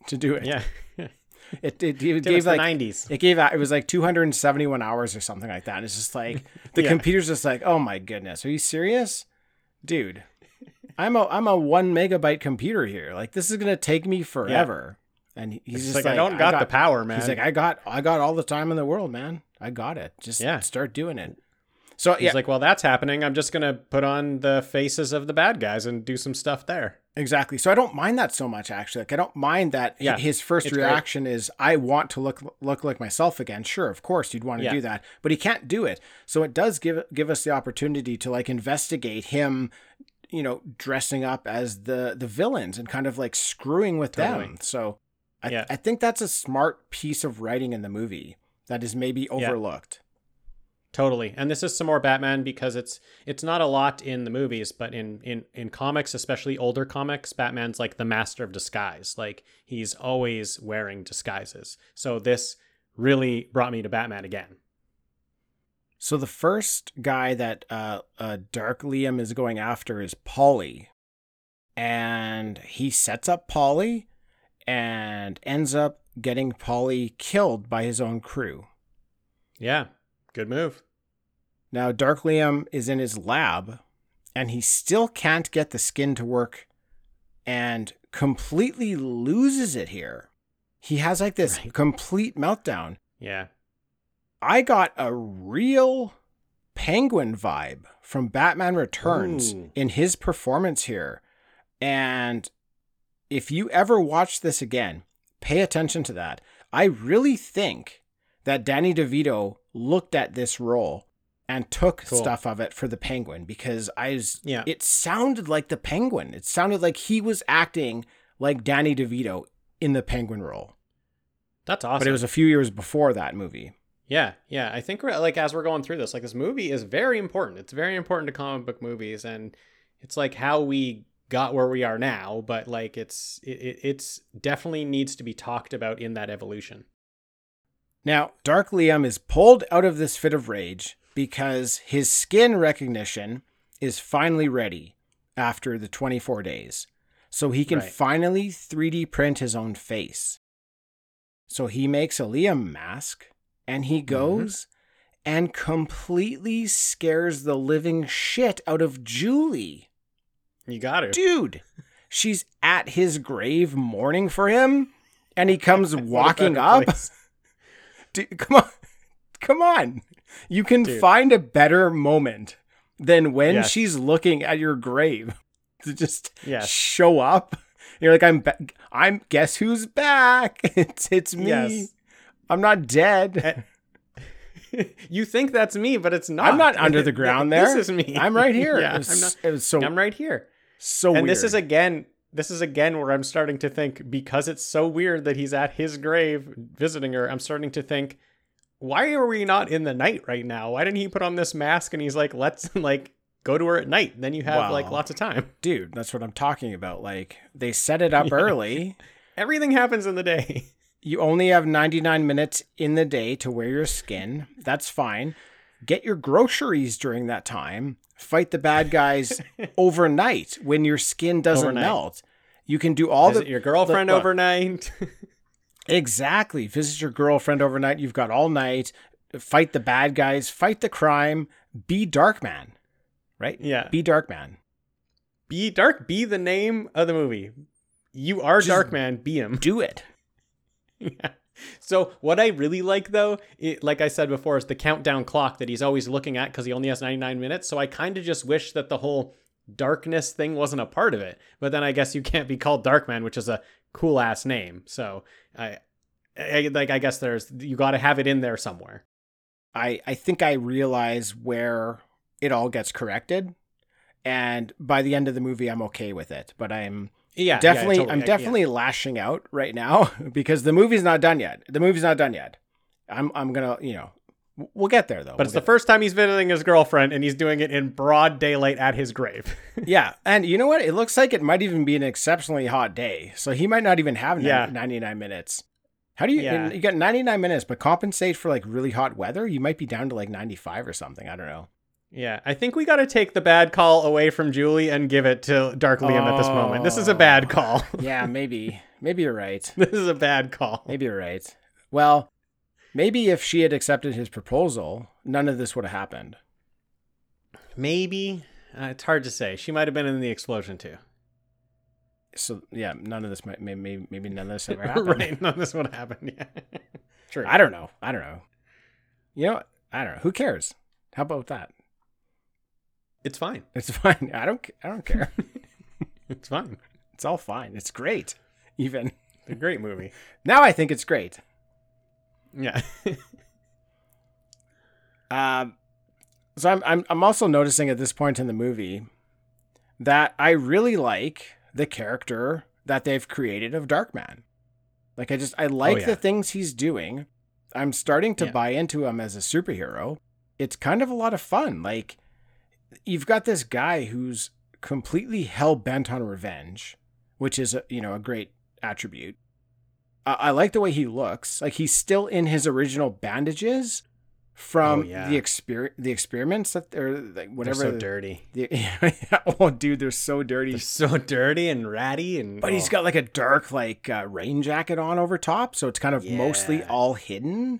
to do it. Yeah. It, it, it gave like 90s. it gave out it was like 271 hours or something like that. And it's just like the Yeah. computer's just like, "Oh my goodness, are you serious?" Dude. I'm a I'm a 1 megabyte computer here. Like this is going to take me forever. And he's It's just like, like, I don't got, the power, man. He's like, I got, I got all the time in the world, man. I got it. Just Yeah. start doing it. So He's yeah, like, well, that's happening. I'm just gonna put on the faces of the bad guys and do some stuff there. Exactly. So I don't mind that so much actually. Like I don't mind that Yeah, his first it's great. reaction is I want to look look like myself again. Sure, of course you'd want to Yeah. do that, but he can't do it. So it does give give us the opportunity to like investigate him, you know, dressing up as the the villains and kind of like screwing with Totally. them. So I Yeah. I think that's a smart piece of writing in the movie that is maybe overlooked. Totally. And this is some more Batman because it's it's not a lot in the movies, but in in in comics, especially older comics, Batman's like the master of disguise. Like he's always wearing disguises. So this really brought me to Batman again. So the first guy that uh, uh, Dark Liam is going after is Polly, and he sets up Polly, and ends up getting Polly killed by his own crew. Yeah. Good move. Now Dark Liam is in his lab, and he still can't get the skin to work, and completely loses it here. He has like this Right. complete meltdown. Yeah. I got a real penguin vibe from Batman Returns Ooh. in his performance here. And if you ever watch this again, pay attention to that. I really think that Danny DeVito looked at this role and took Cool. stuff of it for the penguin because I was, Yeah. it sounded like the penguin. It sounded like he was acting like Danny DeVito in the penguin role. That's awesome. But it was a few years before that movie. Yeah, yeah. I think like as we're going through this, like this movie is very important. It's very important to comic book movies, and it's like how we got where we are now. But like it's it, it it's definitely needs to be talked about in that evolution. Now, Dark Liam is pulled out of this fit of rage because his skin recognition is finally ready after the 24 days. So he can Right. finally 3D print his own face. So he makes a Liam mask and he goes and completely scares the living shit out of Julie. You got to. Dude, she's at his grave mourning for him and he comes walking up. Come on. Come on. You can Dude. find a better moment than when Yes. she's looking at your grave to just Yes. show up. You're like, I'm, ba- I'm. Guess who's back? It's it's me. Yes. I'm not dead. Eh. you think that's me, but it's not. I'm not under the ground there. This is me. I'm right here. yeah, it, was, I'm not. it was so I'm right here. so and weird. this is again this is again where i'm starting to think because it's so weird that he's at his grave visiting her i'm starting to think why are we not in the night right now why didn't he put on this mask and he's like let's like go to her at night then you have like lots of time dude. That's what I'm talking about. Like they set it up Yeah. early. everything happens in the day You only have 99 minutes in the day to wear your skin. That's fine. get your groceries during that time, fight the bad guys overnight when your skin doesn't Overnight. melt. You can do all Visit the your girlfriend the- overnight. Exactly. Visit your girlfriend overnight. You've got all night. Fight the bad guys. Fight the crime. Be Darkman. Right? Yeah. Be Darkman. be dark. Be the name of the movie. You are Just Darkman. Be him. Do it. Yeah. So what I really like though, it, like I said before, is the countdown clock that he's always looking at because he only has 99 minutes. So I kind of just wish that the whole darkness thing wasn't a part of it. But then I guess you can't be called Darkman, which is a cool ass name. So I, I like I guess there's you got to have it in there somewhere. I, I think I realize where it all gets corrected. And by the end of the movie, I'm okay with it. But I'm Yeah, yeah, definitely totally. I'm Yeah. definitely lashing out right now because the movie's not done yet. The movie's not done yet. I'm I'm gonna you know we'll get there though. But it's We'll the first time he's visiting his girlfriend, and he's doing it in broad daylight at his grave. yeah, and you know what? It looks like it might even be an exceptionally hot day, so he might not even have Yeah. 99 minutes. How do you Yeah. you got 99 minutes, but compensate for like really hot weather? You might be down to like 95 or something. I don't know. Yeah, I think we got to take the bad call away from Julie and give it to Dark Liam at this moment. This is a bad call. Yeah, maybe maybe you're right. this is a bad call. Maybe you're right. Well, maybe if she had accepted his proposal, none of this would have happened. Maybe uh, it's hard to say. She might have been in the explosion too. So yeah, none of this might maybe maybe none of this ever happened. right? None of this would have happened. Yeah, true. I don't know. I don't know. You know? I don't know. Who cares? How about that? It's fine. It's fine. I don't. I don't care. It's fine. it's all fine. It's great. Even It's a great movie. now, I think it's great. Yeah. Um, so I'm, I'm I'm also noticing at this point in the movie that I really like the character that they've created of Darkman. Like I just I like Oh, yeah. the things he's doing. I'm starting to Yeah. buy into him as a superhero. It's kind of a lot of fun. Like you've got this guy who's completely hell bent on revenge, which is a, you know a great attribute. I, I like the way he looks. Like he's still in his original bandages from Oh, yeah. the exper- the experiments that they're like They're whatever. so the- dirty. the- oh, dude, they're so dirty. They're so dirty and ratty and. But he's got like a dark like uh, rain jacket on over top, so it's kind of mostly all hidden.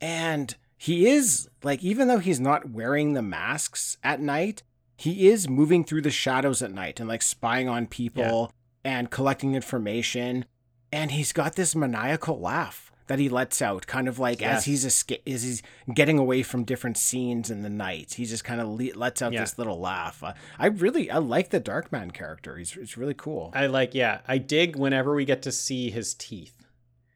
And he is like even though he's not wearing the masks at night, he is moving through the shadows at night and like spying on people and collecting information. And he's got this maniacal laugh that he lets out, kind of like Yes. as he's esca- as he's getting away from different scenes in the night. He just kind of le- lets out Yeah. this little laugh. Uh, I really I like the Darkman character. He's it's really cool. I like. Yeah, I dig whenever we get to see his teeth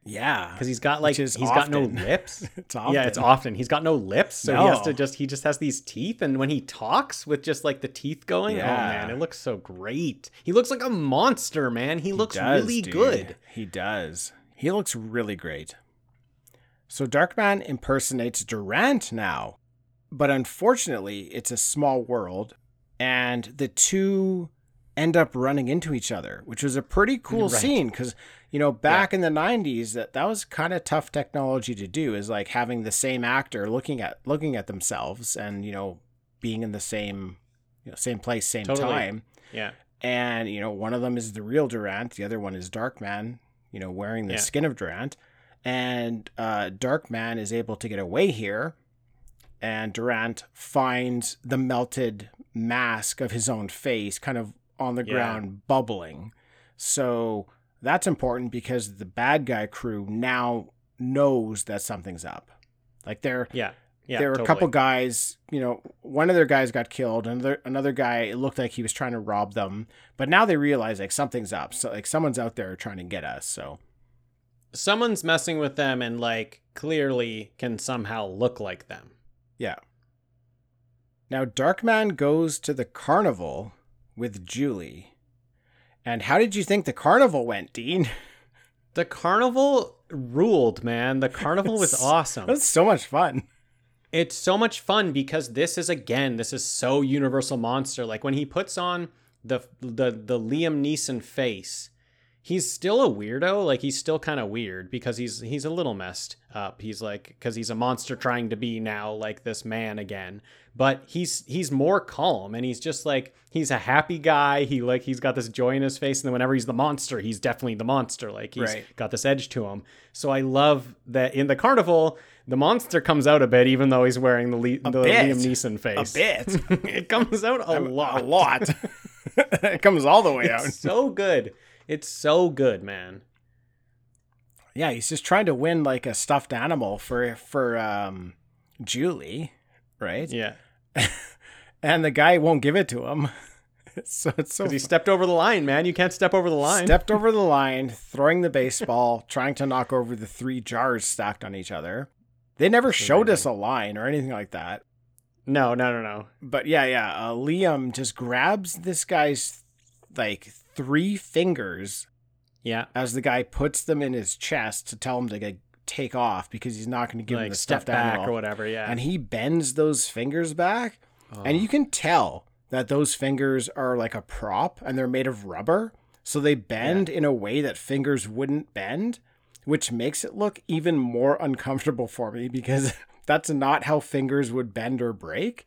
Yeah, because he's got like he's got no lips. it's often. Yeah, it's often. He's got no lips, so he has to just he just has these teeth, and when he talks with just like the teeth going, oh, Yeah. oh man, it looks so great. He looks like a monster, man. He, He looks does, really dude. good. He does. He looks really great. So Darkman impersonates Durant now, but unfortunately, it's a small world, and the two end up running into each other, which was a pretty cool Right. scene because you know back in the 90s that that was kind of tough technology to do is like having the same actor looking at looking at themselves and you know being in the same you know same place same Totally. time Yeah, and you know one of them is the real Durant, the other one is Darkman, you know, wearing the Yeah. skin of Durant, and uh, Darkman is able to get away here, and Durant finds the melted mask of his own face, kind of on the Yeah. ground, bubbling. So that's important because the bad guy crew now knows that something's up. Like they're yeah, yeah. there were totally. a couple guys, you know, one of their guys got killed, another another guy it looked like he was trying to rob them, but now they realize like something's up. So like someone's out there trying to get us. So Someone's messing with them and like clearly can somehow look like them. yeah. Now Darkman goes to the carnival with Julie. And how did you think the carnival went, Dean? The carnival ruled, man. The carnival was awesome. It was so much fun. It's so much fun because this is again, this is so Universal Monster. Like when he puts on the the the Liam Neeson face, he's still a weirdo. Like he's still kind of weird because he's he's a little messed up. He's like because he's a monster trying to be now like this man again. But he's he's more calm and he's just like he's a happy guy. He like he's got this joy in his face, and then whenever he's the monster, he's definitely the monster. Like he's Right. got this edge to him. So I love that in the carnival. The monster comes out a bit, even though he's wearing the, Le- the. Liam Neeson face. A bit. it comes out a lot. A lot. it comes all the way out. So good. It's so good, man. Yeah, he's just trying to win like a stuffed animal for for um Julie, right? Yeah. And the guy won't give it to him. so it's so Because he stepped over the line, man. You can't step over the line. stepped over the line, throwing the baseball, trying to knock over the three jars stacked on each other. They never showed us a line or anything like that. No, no, no, no. But yeah, yeah, uh, Liam just grabs this guy's like three fingers Yeah. as the guy puts them in his chest to tell him to like, take off because he's not going to give him Like the step back animal. or whatever. Yeah. and he bends those fingers back Oh. and you can tell that those fingers are like a prop and they're made of rubber so they bend in a way that fingers wouldn't bend which makes it look even more uncomfortable for me because that's not how fingers would bend or break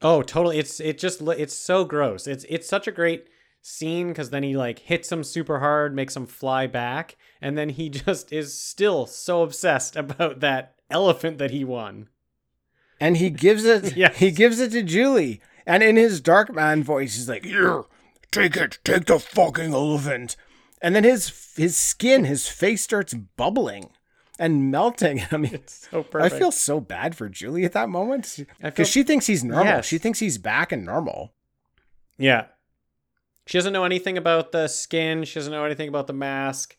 Oh, totally. It's it just it's so gross. It's it's such a great scene because then he like hits him super hard, makes him fly back, and then he just is still so obsessed about that elephant that he won. and he gives it Yes. he gives it to Julie and in his dark man voice he's like here take it take the fucking elephant and then his his skin his face starts bubbling and melting I mean It's so perfect. I feel so bad for Julie at that moment because she thinks he's normal. Yes. She thinks he's back and normal. Yeah. She doesn't know anything about the skin. She doesn't know anything about the mask.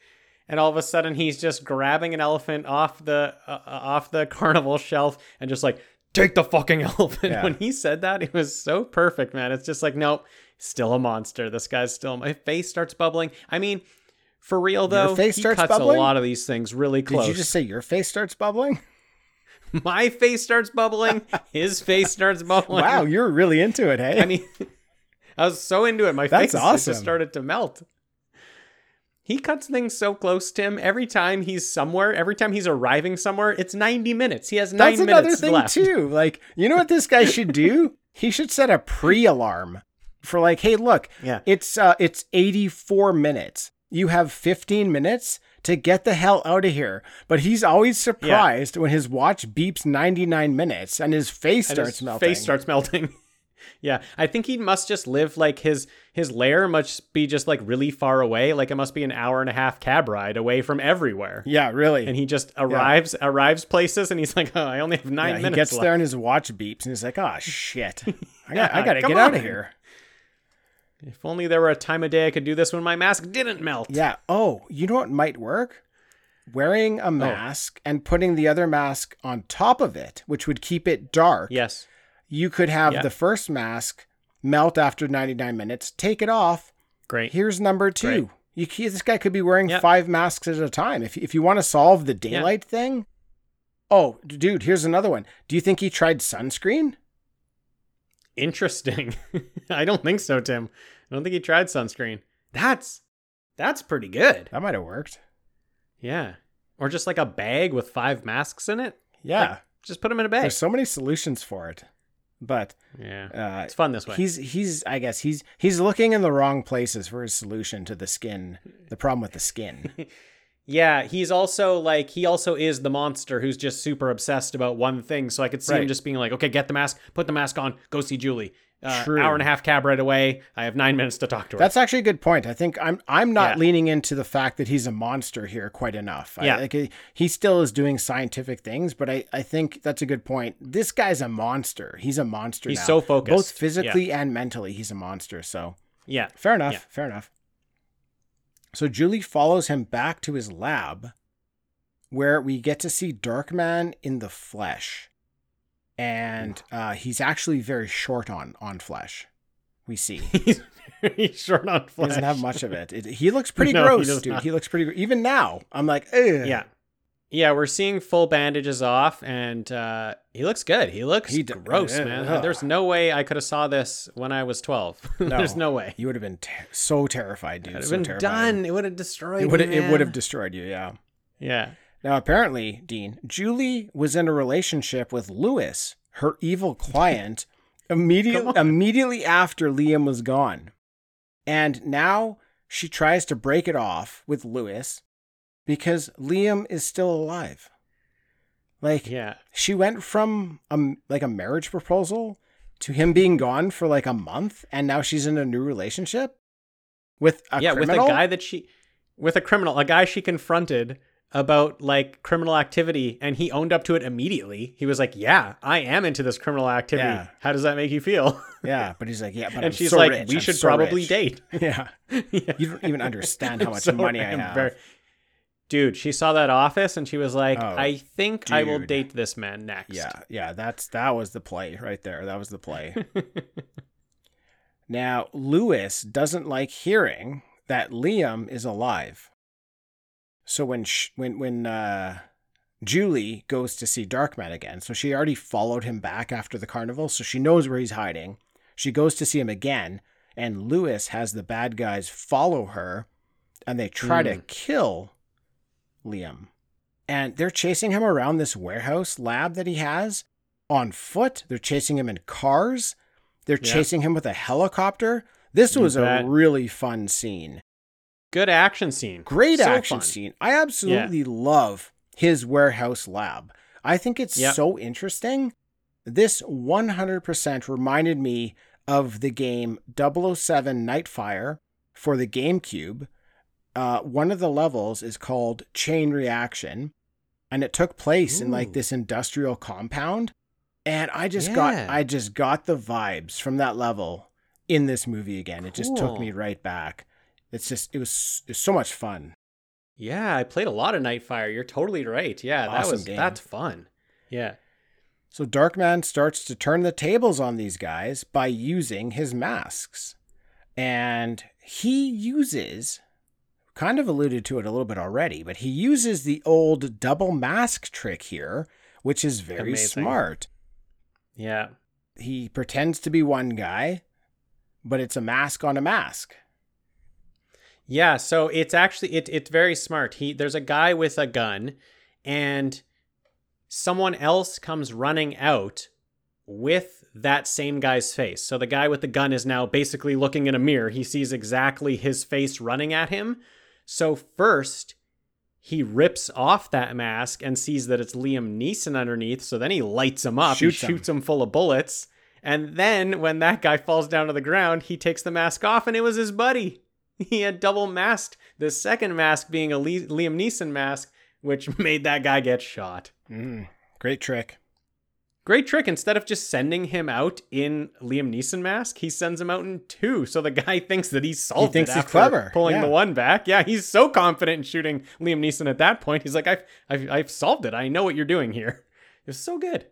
And all of a sudden, he's just grabbing an elephant off the uh, uh, off the carnival shelf and just like take the fucking elephant. Yeah. When he said that, it was so perfect, man. It's just like nope, still a monster. This guy's still. My face starts bubbling. I mean, for real though, face he starts cuts bubbling? a lot of these things really close. Did you just say your face starts bubbling? My face starts bubbling. His face starts bubbling. Wow, you're really into it, hey? I mean, I was so into it. My That's face awesome. just started to melt. He cuts things so close, Tim. Every time he's somewhere, every time he's arriving somewhere, it's 90 minutes. He has nine that's another minutes thing left. too. Like, you know what this guy should do? he should set a pre-alarm for like, hey, look, Yeah. it's uh it's 84 minutes. You have 15 minutes to get the hell out of here. But he's always surprised when his watch beeps 99 minutes and his face And starts his melting. Face starts melting. yeah, I think he must just live like his his lair must be just like really far away. Like it must be an hour and a half cab ride away from everywhere. yeah, really. And he just arrives arrives places, and he's like, "Oh, I only have nine yeah, he minutes gets left." there and his watch beeps and he's like, "Oh shit, I got I got to get out of here." If only there were a time of day I could do this when my mask didn't melt. Yeah. Oh, you know what might work? Wearing Oh. a mask and putting the other mask on top of it, which would keep it dark. Yes. You could have Yeah. the first mask melt after 99 minutes, take it off. Great. Here's number two. You, this guy could be wearing Yeah. five masks at a time. If, if you want to solve the daylight thing. Oh, dude, here's another one. Do you think he tried sunscreen? Interesting. I don't think so, Tim. I don't think he tried sunscreen. That's that's pretty good. That might have worked. Yeah. Or just like a bag with five masks in it. Yeah. Like, just put them in a bag. There's so many solutions for it. But yeah. uh, It's fun this way. He's he's I guess he's he's looking in the wrong places for his solution to the skin. The problem with the skin. yeah, he's also like he also is the monster who's just super obsessed about one thing. So I could see him just being like, "Okay, get the mask, put the mask on, go see Julie." Uh, True. hour and a half cab right away. I have nine minutes to talk to her. That's actually a good point. I think I'm I'm not Yeah. leaning into the fact that he's a monster here quite enough. I- Yeah. like he- still is doing scientific things, but I, I think that's a good point. This guy's a monster. He's a monster. He's now. so focused. both physically and mentally. He's a monster. So yeah. fair enough. Yeah. Fair enough. So Julie follows him back to his lab, where we get to see Darkman in the flesh, and uh, he's actually very short on on flesh. We see. He's very short on He flesh. doesn't have much of it. it he looks pretty No, gross, does dude. not. He looks pretty. Even now, I'm like, Ugh. Yeah. Yeah, we're seeing full bandages off, and uh, he looks good. He looks He d- gross, man. There's no way I could have saw this when I was 12. There's no way. You would have been ter- so terrified, dude. It would so have been terrified. done. It would have destroyed. It would it would have destroyed you. Yeah. Yeah. Now, apparently, Dean, Julie was in a relationship with Louis, her evil client, immediately immediately after Liam was gone. And now she tries to break it off with Louis because Liam is still alive. Like Yeah. she went from a, like a marriage proposal to him being gone for like a month and now she's in a new relationship with a yeah, criminal? with a guy that she, with a criminal, a guy she confronted about like criminal activity, and he owned up to it immediately. He was like, "Yeah, I am into this criminal activity. Yeah. How does that make you feel?" Yeah, but he's like, yeah, but and I'm she's so like, rich. "We I'm should so probably rich." date." Yeah. Yeah. You don't even understand how much so- money I have. very- Dude, she saw that office and she was like, Oh, "I think I will date this man next." Yeah, yeah, that's that was the play right there. That was the play. now, Louis doesn't like hearing that Liam is alive. So when sh- when when uh Julie goes to see Darkman again, so she already followed him back after the carnival, so she knows where he's hiding. She goes to see him again, and Louis has the bad guys follow her, and they try to Hmm. kill Liam. And they're chasing him around this warehouse lab that he has on foot. They're chasing him in cars. They're Yeah. chasing him with a helicopter. This was a really fun scene. Good action scene. Great So action fun. scene. I absolutely love his warehouse lab. I think it's Yep. so interesting. This 100% reminded me of the game 007 Nightfire for the GameCube. Uh, one of the levels is called Chain Reaction, and it took place in like this industrial compound. And I just got I just got the vibes from that level in this movie again. It just took me right back. It's just it was, it was so much fun. Yeah, I played a lot of Nightfire. You're totally right. Yeah, that was game. that's fun. Yeah. So Darkman starts to turn the tables on these guys by using his masks. And he uses, kind of alluded to it a little bit already, but he uses the old double mask trick here, which is very Amazing. smart. Yeah. He pretends to be one guy, but it's a mask on a mask. Yeah, so it's actually it it's very smart. He there's a guy with a gun and someone else comes running out with that same guy's face. So the guy with the gun is now basically looking in a mirror. He sees exactly his face running at him. So first he rips off that mask and sees that it's Liam Neeson underneath. So then he lights him up. Shoots him. shoots him full of bullets. And then when that guy falls down to the ground, he takes the mask off and it was his buddy. He had double masked. The second mask being a Liam Neeson mask, which made that guy get shot. Mm, great trick. Great trick. Instead of just sending him out in Liam Neeson mask, he sends him out in two. So the guy thinks that he's solved He thinks it he's clever, pulling yeah. the one back. Yeah, he's so confident in shooting Liam Neeson at that point. He's like, I've, I've, I've solved it. I know what you're doing here. It was so good.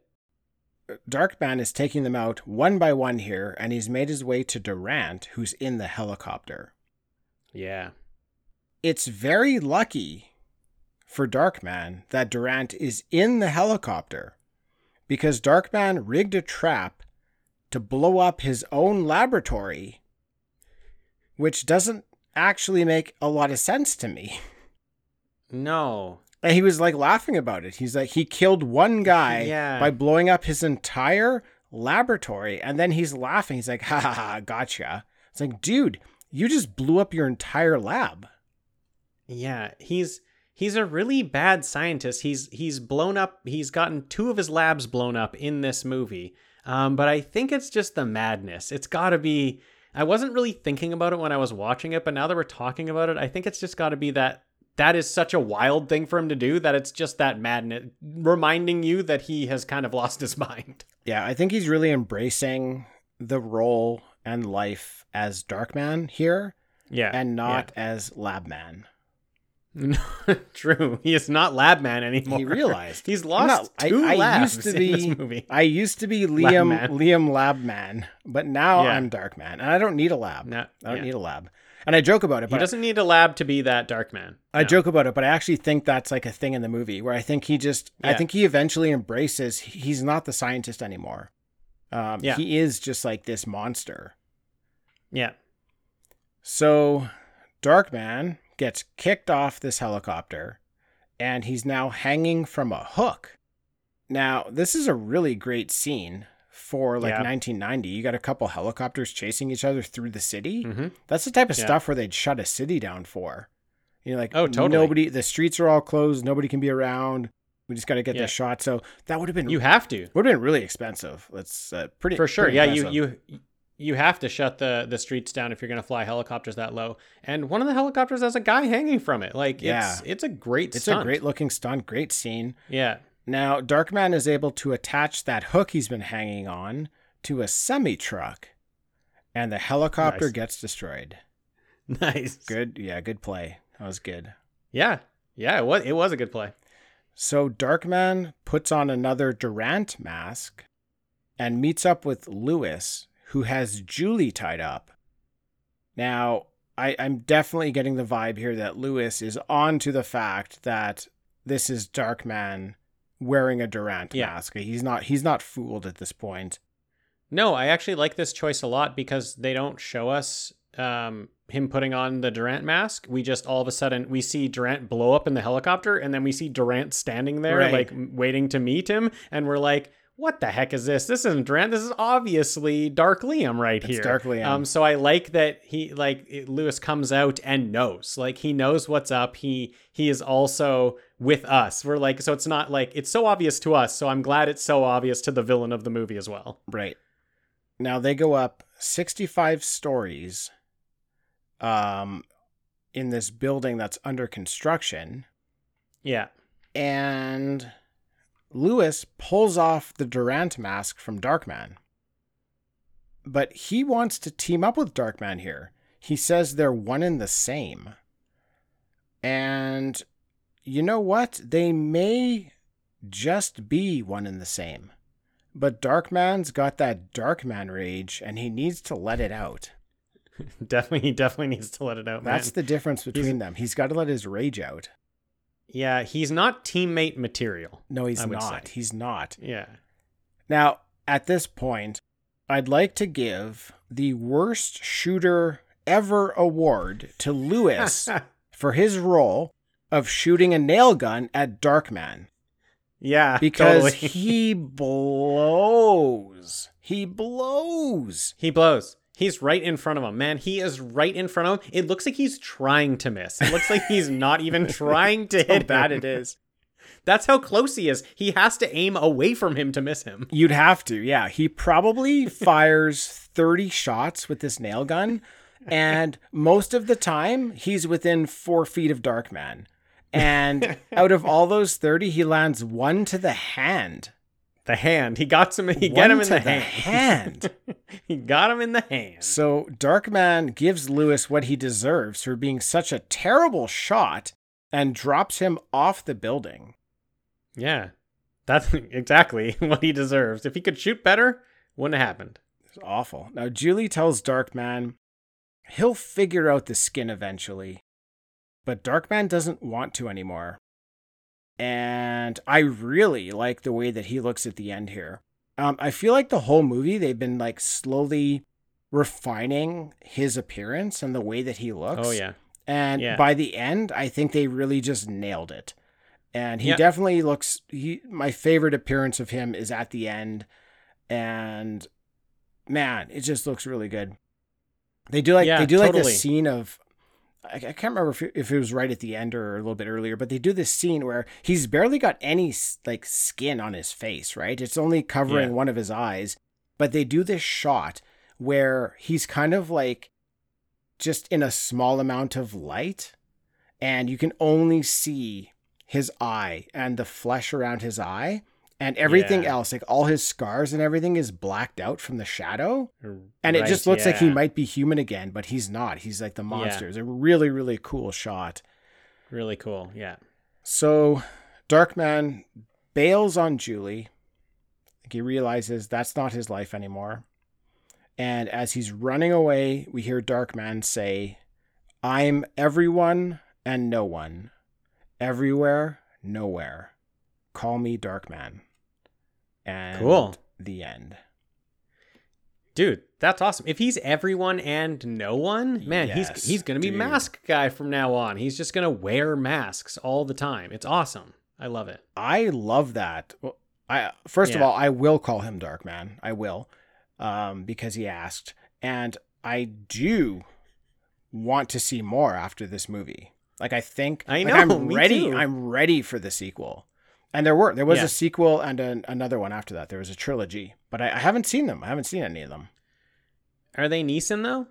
Darkman is taking them out one by one here, and he's made his way to Durant, who's in the helicopter. Yeah. it's very lucky for Darkman that Durant is in the helicopter because Darkman rigged a trap to blow up his own laboratory, which doesn't actually make a lot of sense to me. No. And he was like laughing about it. He's like, he killed one guy Yeah. by blowing up his entire laboratory. And then he's laughing. He's like, ha ha ha, gotcha. It's like, dude, you just blew up your entire lab. Yeah, he's he's a really bad scientist. He's he's blown up. He's gotten two of his labs blown up in this movie. Um, but I think it's just the madness. It's got to be. I wasn't really thinking about it when I was watching it, but now that we're talking about it, I think it's just got to be that that is such a wild thing for him to do that it's just that madness, reminding you that he has kind of lost his mind. Yeah, I think he's really embracing the role and life as Darkman here Yeah, and not as Labman. Yeah. true. He is not Lab Man anymore. He realized. he's lost not- I- two I labs used to in this be- movie. I used to be Liam Labman. Liam Labman, but now Yeah. I'm Dark Man, and I don't need a lab. No, I don't yeah. need a lab. And I joke about it, But He doesn't need a lab to be that dark man. I No. joke about it, but I actually think that's like a thing in the movie where I think he just, I think he eventually embraces he's not the scientist anymore. Um, Yeah. He is just like this monster. Yeah. So Darkman gets kicked off this helicopter and he's now hanging from a hook. Now, this is a really great scene for like Yeah. 1990. You got a couple helicopters chasing each other through the city. hmm That's the type of Yeah. stuff where they'd shut a city down for. You're like, Oh, totally. Nobody, the streets are all closed. Nobody can be around. We just got to get Yeah. this shot. So that would have been You have to. would have been really expensive. That's uh, pretty For sure. pretty Yeah, impressive. you you you have to shut the the streets down if you're going to fly helicopters that low. And one of the helicopters has a guy hanging from it. Like Yeah. it's it's a great It's stunt. a great looking stunt. Great scene. Yeah. Now, Darkman is able to attach that hook he's been hanging on to a semi truck, and the helicopter Nice. gets destroyed. Nice. Good, yeah, good play. That was good. Yeah. Yeah, it was it was a good play. So Darkman puts on another Durant mask and meets up with Louis, who has Julie tied up. Now, I, I'm definitely getting the vibe here that Louis is on to the fact that this is Darkman wearing a Durant Yeah. mask. He's not he's not fooled at this point. No, I actually like this choice a lot because they don't show us um, him putting on the Durant mask. We just all of a sudden we see Durant blow up in the helicopter, and then we see Durant standing there, Right. like waiting to meet him, and we're like, "What the heck is this? This isn't Durant. This is obviously Dark Liam right It's here." Dark Liam. Um, so I like that he like Louis comes out and knows, like he knows what's up. He he is also with us. We're like, so it's not like it's so obvious to us. So I'm glad it's so obvious to the villain of the movie as well. Right. Now they go up 65 stories um in this building that's under construction Yeah. and Louis pulls off the Durant mask from Darkman. But he wants to team up with Darkman here. He says they're one and the same. And you know what? They may just be one and the same. But Darkman's got that Darkman rage and he needs to let it out. Definitely, he definitely needs to let it out. That's man. the difference between them. He's got to let his rage out. Yeah. He's not teammate material. No, he's not. say. He's not. Yeah. Now, at this point, I'd like to give the worst shooter ever award to Louis for his role of shooting a nail gun at Darkman yeah. because totally. he blows. He blows. he blows. He's right in front of him, man. He is right in front of him. It looks like he's trying to miss. It looks like he's not even trying to hit. How bad it is. That's how close he is. He has to aim away from him to miss him. You'd have to, yeah. He probably fires 30 shots with this nail gun, and most of the time, he's within four feet of Darkman. And out of all those 30, he lands one to the hand. The hand. He got some. He got him in the, the hand. hand. he got him in the hand. So Darkman gives Louis what he deserves for being such a terrible shot and drops him off the building. Yeah, that's exactly what he deserves. If he could shoot better, wouldn't have happened. It's awful. Now, Julie tells Darkman he'll figure out the skin eventually, but Darkman doesn't want to anymore. And I really like the way that he looks at the end here. Um, I feel like the whole movie, they've been like slowly refining his appearance and the way that he looks. Oh yeah, And Yeah. by the end, I think they really just nailed it. And he Yeah. definitely looks he my favorite appearance of him is at the end. And man, it just looks really good. They do like Yeah, they do like totally. this scene of I, can't remember if it, if it was right at the end or a little bit earlier, but they do this scene where he's barely got any like skin on his face, right? It's only covering Yeah. one of his eyes, but they do this shot where he's kind of like just in a small amount of light and you can only see his eye and the flesh around his eye and everything Yeah. else like all his scars and everything is blacked out from the shadow and it Right, just looks like he might be human again but he's not he's like the Yeah. monster it's a really really cool shot Really cool. Yeah. so darkman bails on julie like he realizes that's not his life anymore and as he's running away we hear darkman say I'm everyone and no one. Everywhere, nowhere. Call me Darkman. And Cool. the end. Dude, that's awesome. If he's everyone and no one, man, Yes, he's he's gonna be dude. mask guy from now on. He's just gonna wear masks all the time. It's awesome. I love it. I love that. Well, I first of all, I will call him Darkman. I will, um, because he asked, and I do want to see more after this movie. Like I think, I like, know, I'm ready. too. I'm ready for the sequel. And there were there was Yeah. a sequel and an, another one after that. There was a trilogy, but I, I haven't seen them. I haven't seen any of them. Are they Neeson though?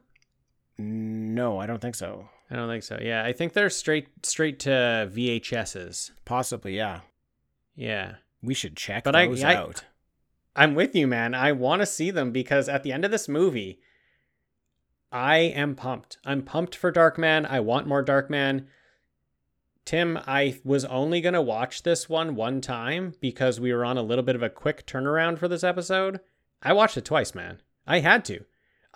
No, I don't think so. I don't think so. Yeah, I think they're straight straight to VHSs. Possibly, yeah. Yeah. We should check But I- those I- out. I'm with you, man. I want to see them because at the end of this movie, I am pumped. I'm pumped for Darkman. I want more Darkman. Tim, I was only going to watch this one one time because we were on a little bit of a quick turnaround for this episode. I watched it twice, man. I had to.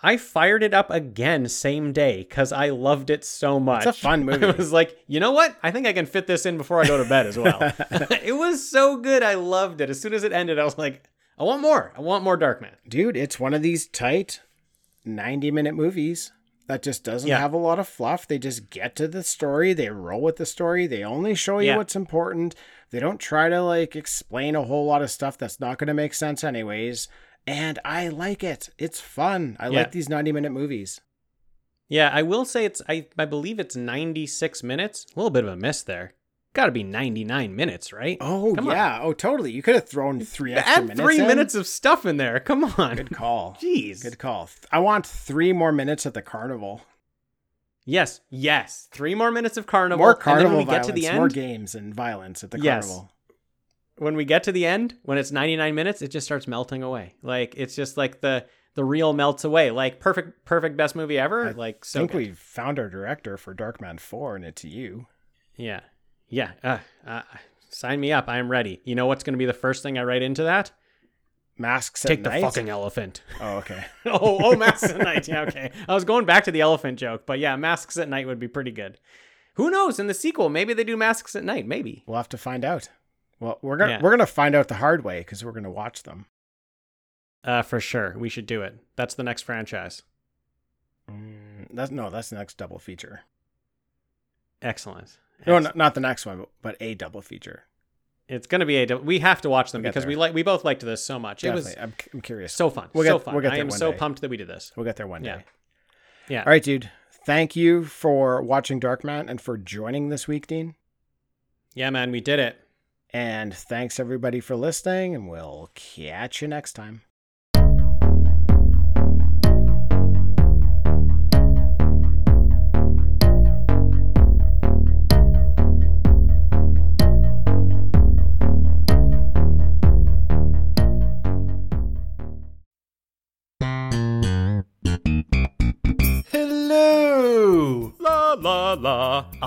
I fired it up again same day because I loved it so much. It's a fun movie. I was like, you know what? I think I can fit this in before I go to bed as well. it was so good. I loved it. As soon as it ended, I was like, I want more. I want more Darkman. dude, it's one of these tight 90 minute movies that just doesn't Yeah. have a lot of fluff. They just get to the story, they roll with the story, they only show you Yeah. what's important. They don't try to like explain a whole lot of stuff that's not going to make sense anyways. And I like it. It's fun. I Yeah. like these 90 minute movies. Yeah, I will say it's. I I believe it's 96 minutes. A little bit of a miss there. Got to be 99 minutes, right? Oh, Come on. yeah. Oh, totally. You could have thrown three extra Add minutes. three in. minutes of stuff in there. Come on. Good call. Jeez. Good call. I want three more minutes at the carnival. Yes, yes. Three more minutes of carnival. More carnival when we violence, get to the more games and violence at the Yes. carnival. when we get to the end, when it's 99 minutes, it just starts melting away. Like it's just like the the real melts away. Like perfect, perfect best movie ever. I like so. I think good. we found our director for Darkman 4, and it's you. Yeah. Yeah. Uh, uh, sign me up. I am ready. You know what's going to be the first thing I write into that? Masks at night. Take the night? fucking elephant. Oh, okay. oh, oh, masks at night. Yeah, okay. I was going back to the elephant joke, but yeah, masks at night would be pretty good. Who knows? In the sequel, maybe they do masks at night. Maybe. We'll have to find out. Well, we're gonna Yeah. we're gonna find out the hard way because we're gonna watch them. Uh, for sure. We should do it. That's the next franchise. Mm, that's no, that's the next double feature. Excellent. No, not, not the next one, but, a double feature. It's going to be a. We have to watch them We'll because we like. We both liked this so much. It was I'm, I'm curious. so fun. We'll so fun. we'll get I am so day. pumped that we did this. we'll get there one Yeah. day. Yeah. All right, dude. Thank you for watching Darkman and for joining this week, Dean. Yeah, man, we did it. And thanks everybody for listening, and we'll catch you next time.